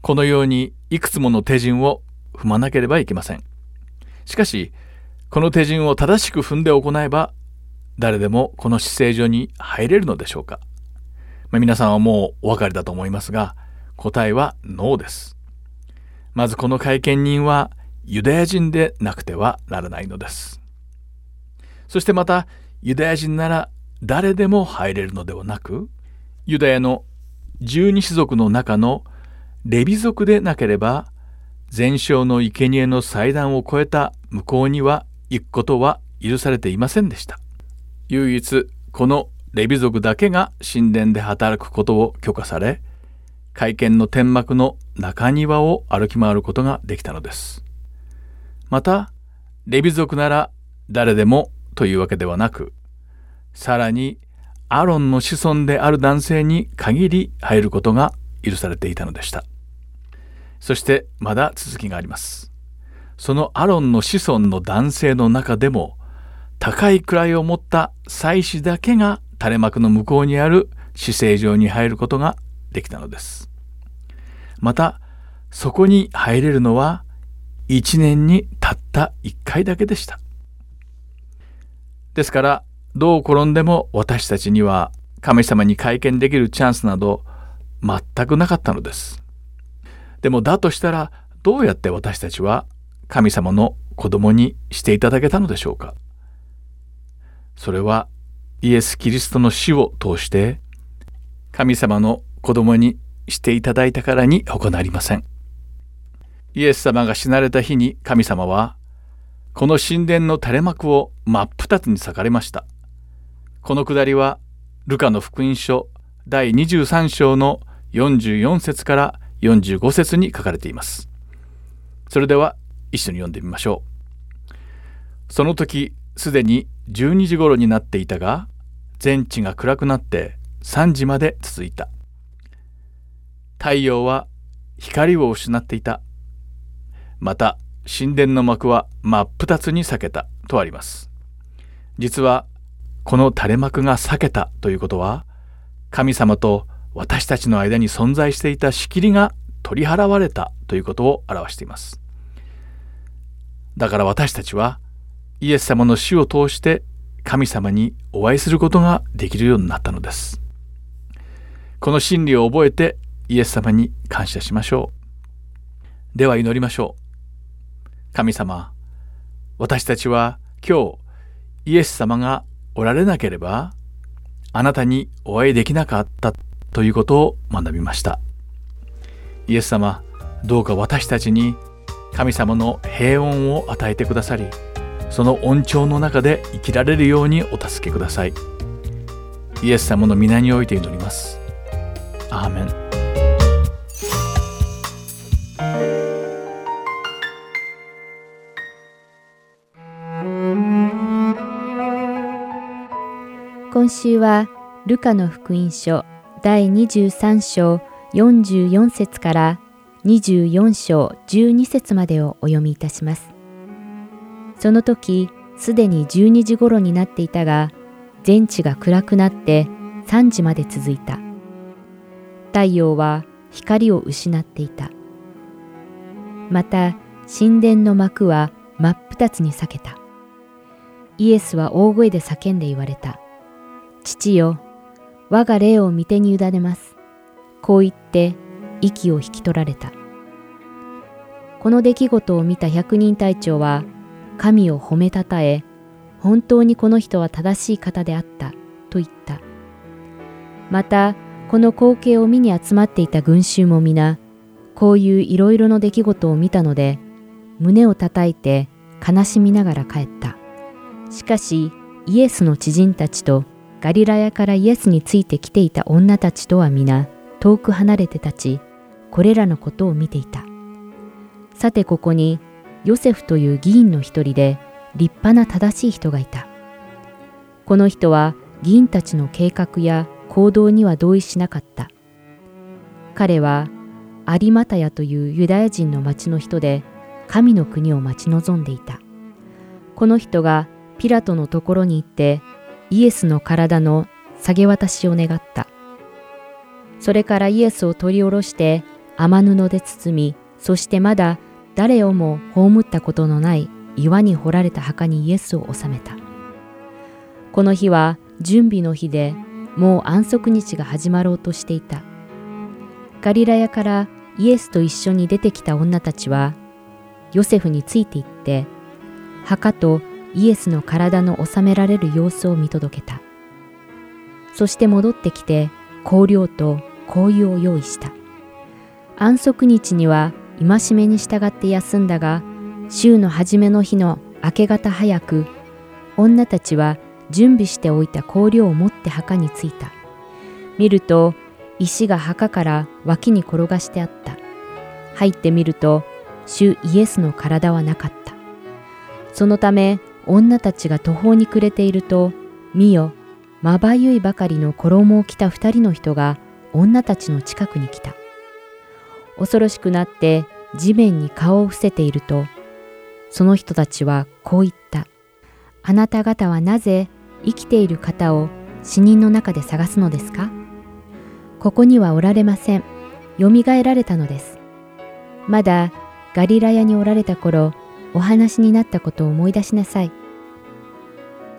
[SPEAKER 6] このようにいくつもの手順を踏まなければいけません。しかしこの手順を正しく踏んで行えば誰でもこの姿勢上に入れるのでしょうか、まあ、皆さんはもうお分かりだと思いますが答えはノーです。まずこの会見人はユダヤ人でなくてはならないのです。そしてまたユダヤ人なら誰でも入れるのではなくユダヤの十二種族の中のレビ族でなければ全焼の生贄の祭壇を越えた向こうには行くことは許されていませんでした。唯一このレビ族だけが神殿で働くことを許可され会見の天幕の中庭を歩き回ることができたのです。またレビ族なら誰でもというわけではなくさらにアロンの子孫である男性に限り入ることが許されていたのでした。そしてまだ続きがあります。そのアロンの子孫の男性の中でも高い位を持った祭司だけが垂れ幕の向こうにある死聖場に入ることができたのですまたそこに入れるのは1年にたった1回だけでしたですからどう転んでも私たちには神様に会見できるチャンスなど全くなかったのですでもだとしたらどうやって私たちは神様の子供にしていただけたのでしょうかそれはイエス・キリストの死を通して神様の子供にしていただいたからに他なりません。イエス様が死なれた日に神様はこの神殿の垂れ幕を真っ二つに裂かれました。このくだりはルカの福音書第23章の44節から45節に書かれています。それでは一緒に読んでみましょう。その時すでに12時頃になっていたが全地が暗くなって3時まで続いた。太陽は光を失っていた。また神殿の幕は真っ二つに裂けたとあります。実はこの垂れ幕が裂けたということは神様と私たちの間に存在していた仕切りが取り払われたということを表しています。だから私たちはイエス様の死を通して神様にお会いすることができるようになったのです。この真理を覚えてイエス様に感謝しましょう。では祈りましょう。神様、私たちは今日イエス様がおられなければあなたにお会いできなかったということを学びました。イエス様、どうか私たちに神様の平穏を与えてくださり、その恩寵の中で生きられるようにお助けください。イエス様の皆において祈ります。アーメン。
[SPEAKER 5] 今週はルカの福音書第23章44節から24章12節までをお読みいたします。その時、すでに12時頃になっていたが、全地が暗くなって3時まで続いた。太陽は光を失っていた。また、神殿の幕は真っ二つに裂けた。イエスは大声で叫んで言われた。父よ、我が霊を御手に委ねます。こう言って息を引き取られた。
[SPEAKER 7] この出来事を見た百人隊長は神を褒めたたえ、本当にこの人は正しい方であったと言った。また、この光景を見に集まっていた群衆も皆、こういういろいろの出来事を見たので、胸を叩いて悲しみながら帰った。しかし、イエスの知人たちとガリラヤからイエスについてきていた女たちとは皆、遠く離れて立ち、これらのことを見ていた。さてここに、ヨセフという議員の一人で、立派な正しい人がいた。この人は議員たちの計画や行動には同意しなかった。彼は有マタヤというユダヤ人の町の人で神の国を待ち望んでいた。この人がピラトのところに行ってイエスの体の下げ渡しを願った。それからイエスを取り下ろして雨布で包み、そしてまだ誰をも葬ったことのない岩に掘られた墓にイエスを納めた。この日は準備の日でもう安息日が始まろうとしていた。ガリラヤからイエスと一緒に出てきた女たちは、ヨセフについて行って、墓とイエスの体の収められる様子を見届けた。そして戻ってきて、香料と香油を用意した。安息日には戒めに従って休んだが、週の初めの日の明け方早く、女たちは準備しておいた香料を持って墓に着いた。見ると、石が墓から脇に転がしてあった。入ってみると、主イエスの体はなかった。そのため、女たちが途方に暮れていると、見よ、まばゆいばかりの衣を着た二人の人が女たちの近くに来た。恐ろしくなって地面に顔を伏せていると、その人たちはこう言った。あなた方はなぜ生きている方を死人の中で探すのですか？ここにはおられません。蘇られたのです。まだガリラヤにおられた頃、お話になったことを思い出しなさい。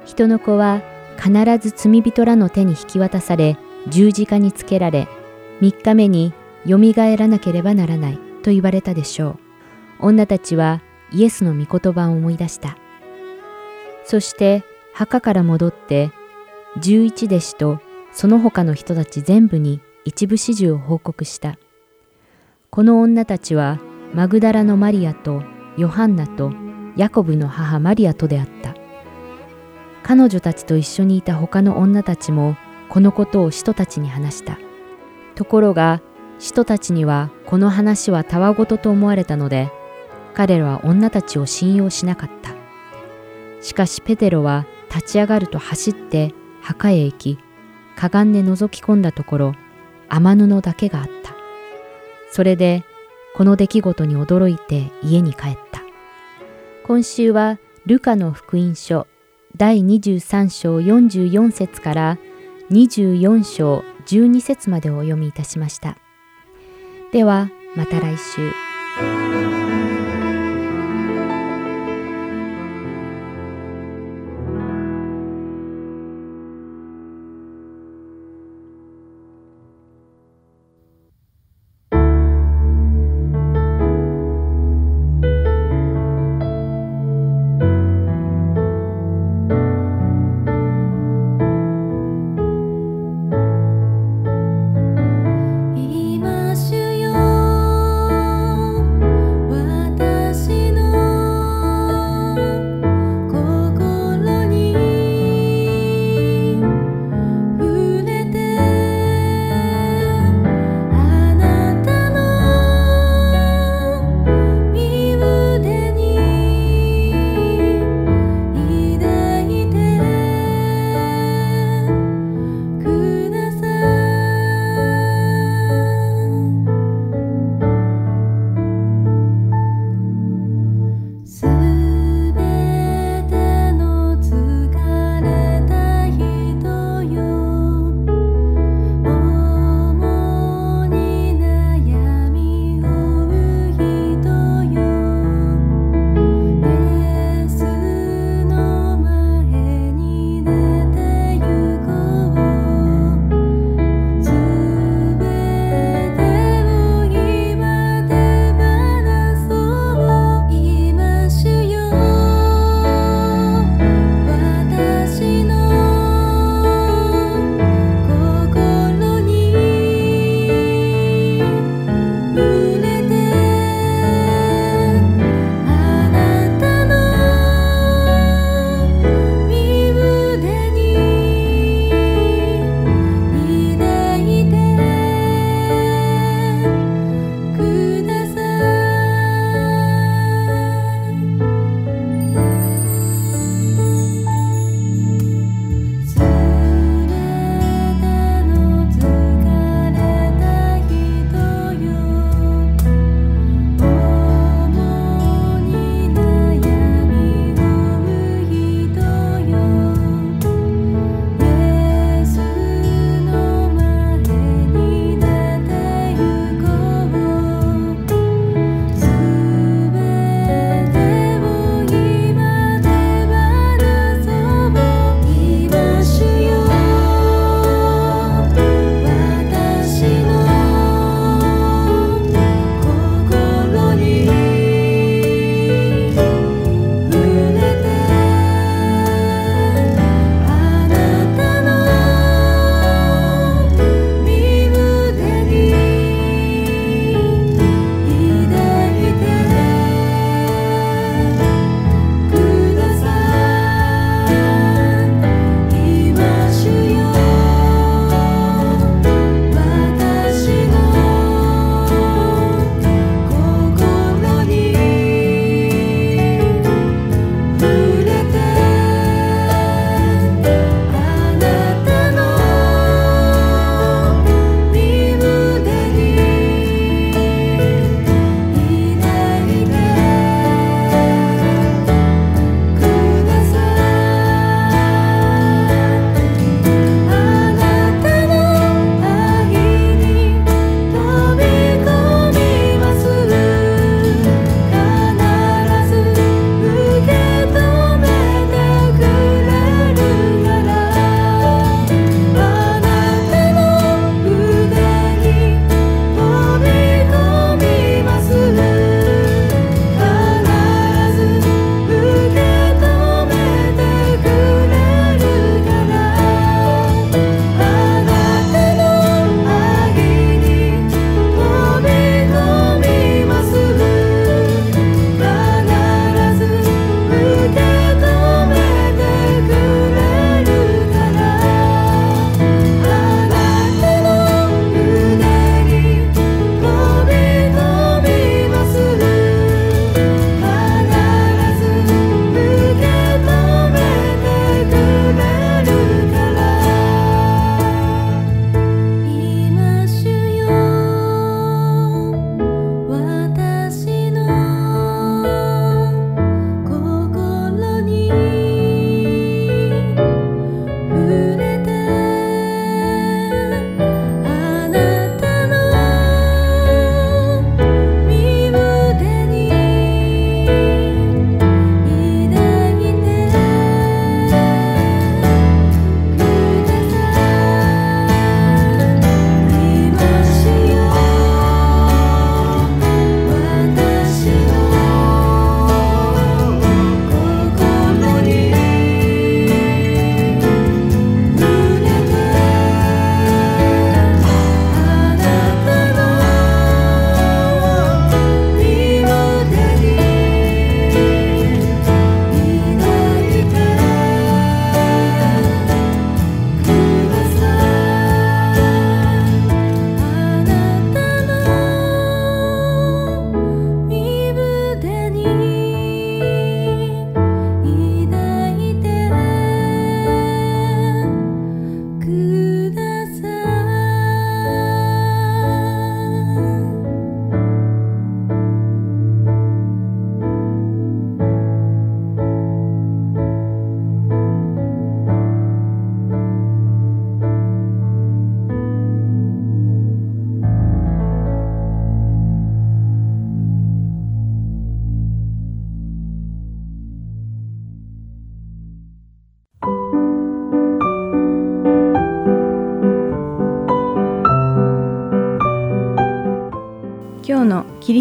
[SPEAKER 7] 人の子は必ず罪人らの手に引き渡され、十字架につけられ、3日目に蘇らなければならないと言われたでしょう。女たちはイエスの御言葉を思い出した。そして墓から戻って十一弟子とその他の人たち全部に一部始終を報告した。この女たちはマグダラのマリアとヨハンナとヤコブの母マリアとであった。彼女たちと一緒にいた他の女たちもこのことを使徒たちに話した。ところが使徒たちにはこの話はたわごとと思われたので彼らは女たちを信用しなかった。しかしペテロは立ち上がると走って墓へ行き、かがんで覗き込んだところ、雨布だけがあった。それで、この出来事に驚いて家に帰った。今週は、ルカの福音書第23章44節から24章12節までお読みいたしました。では、また来週。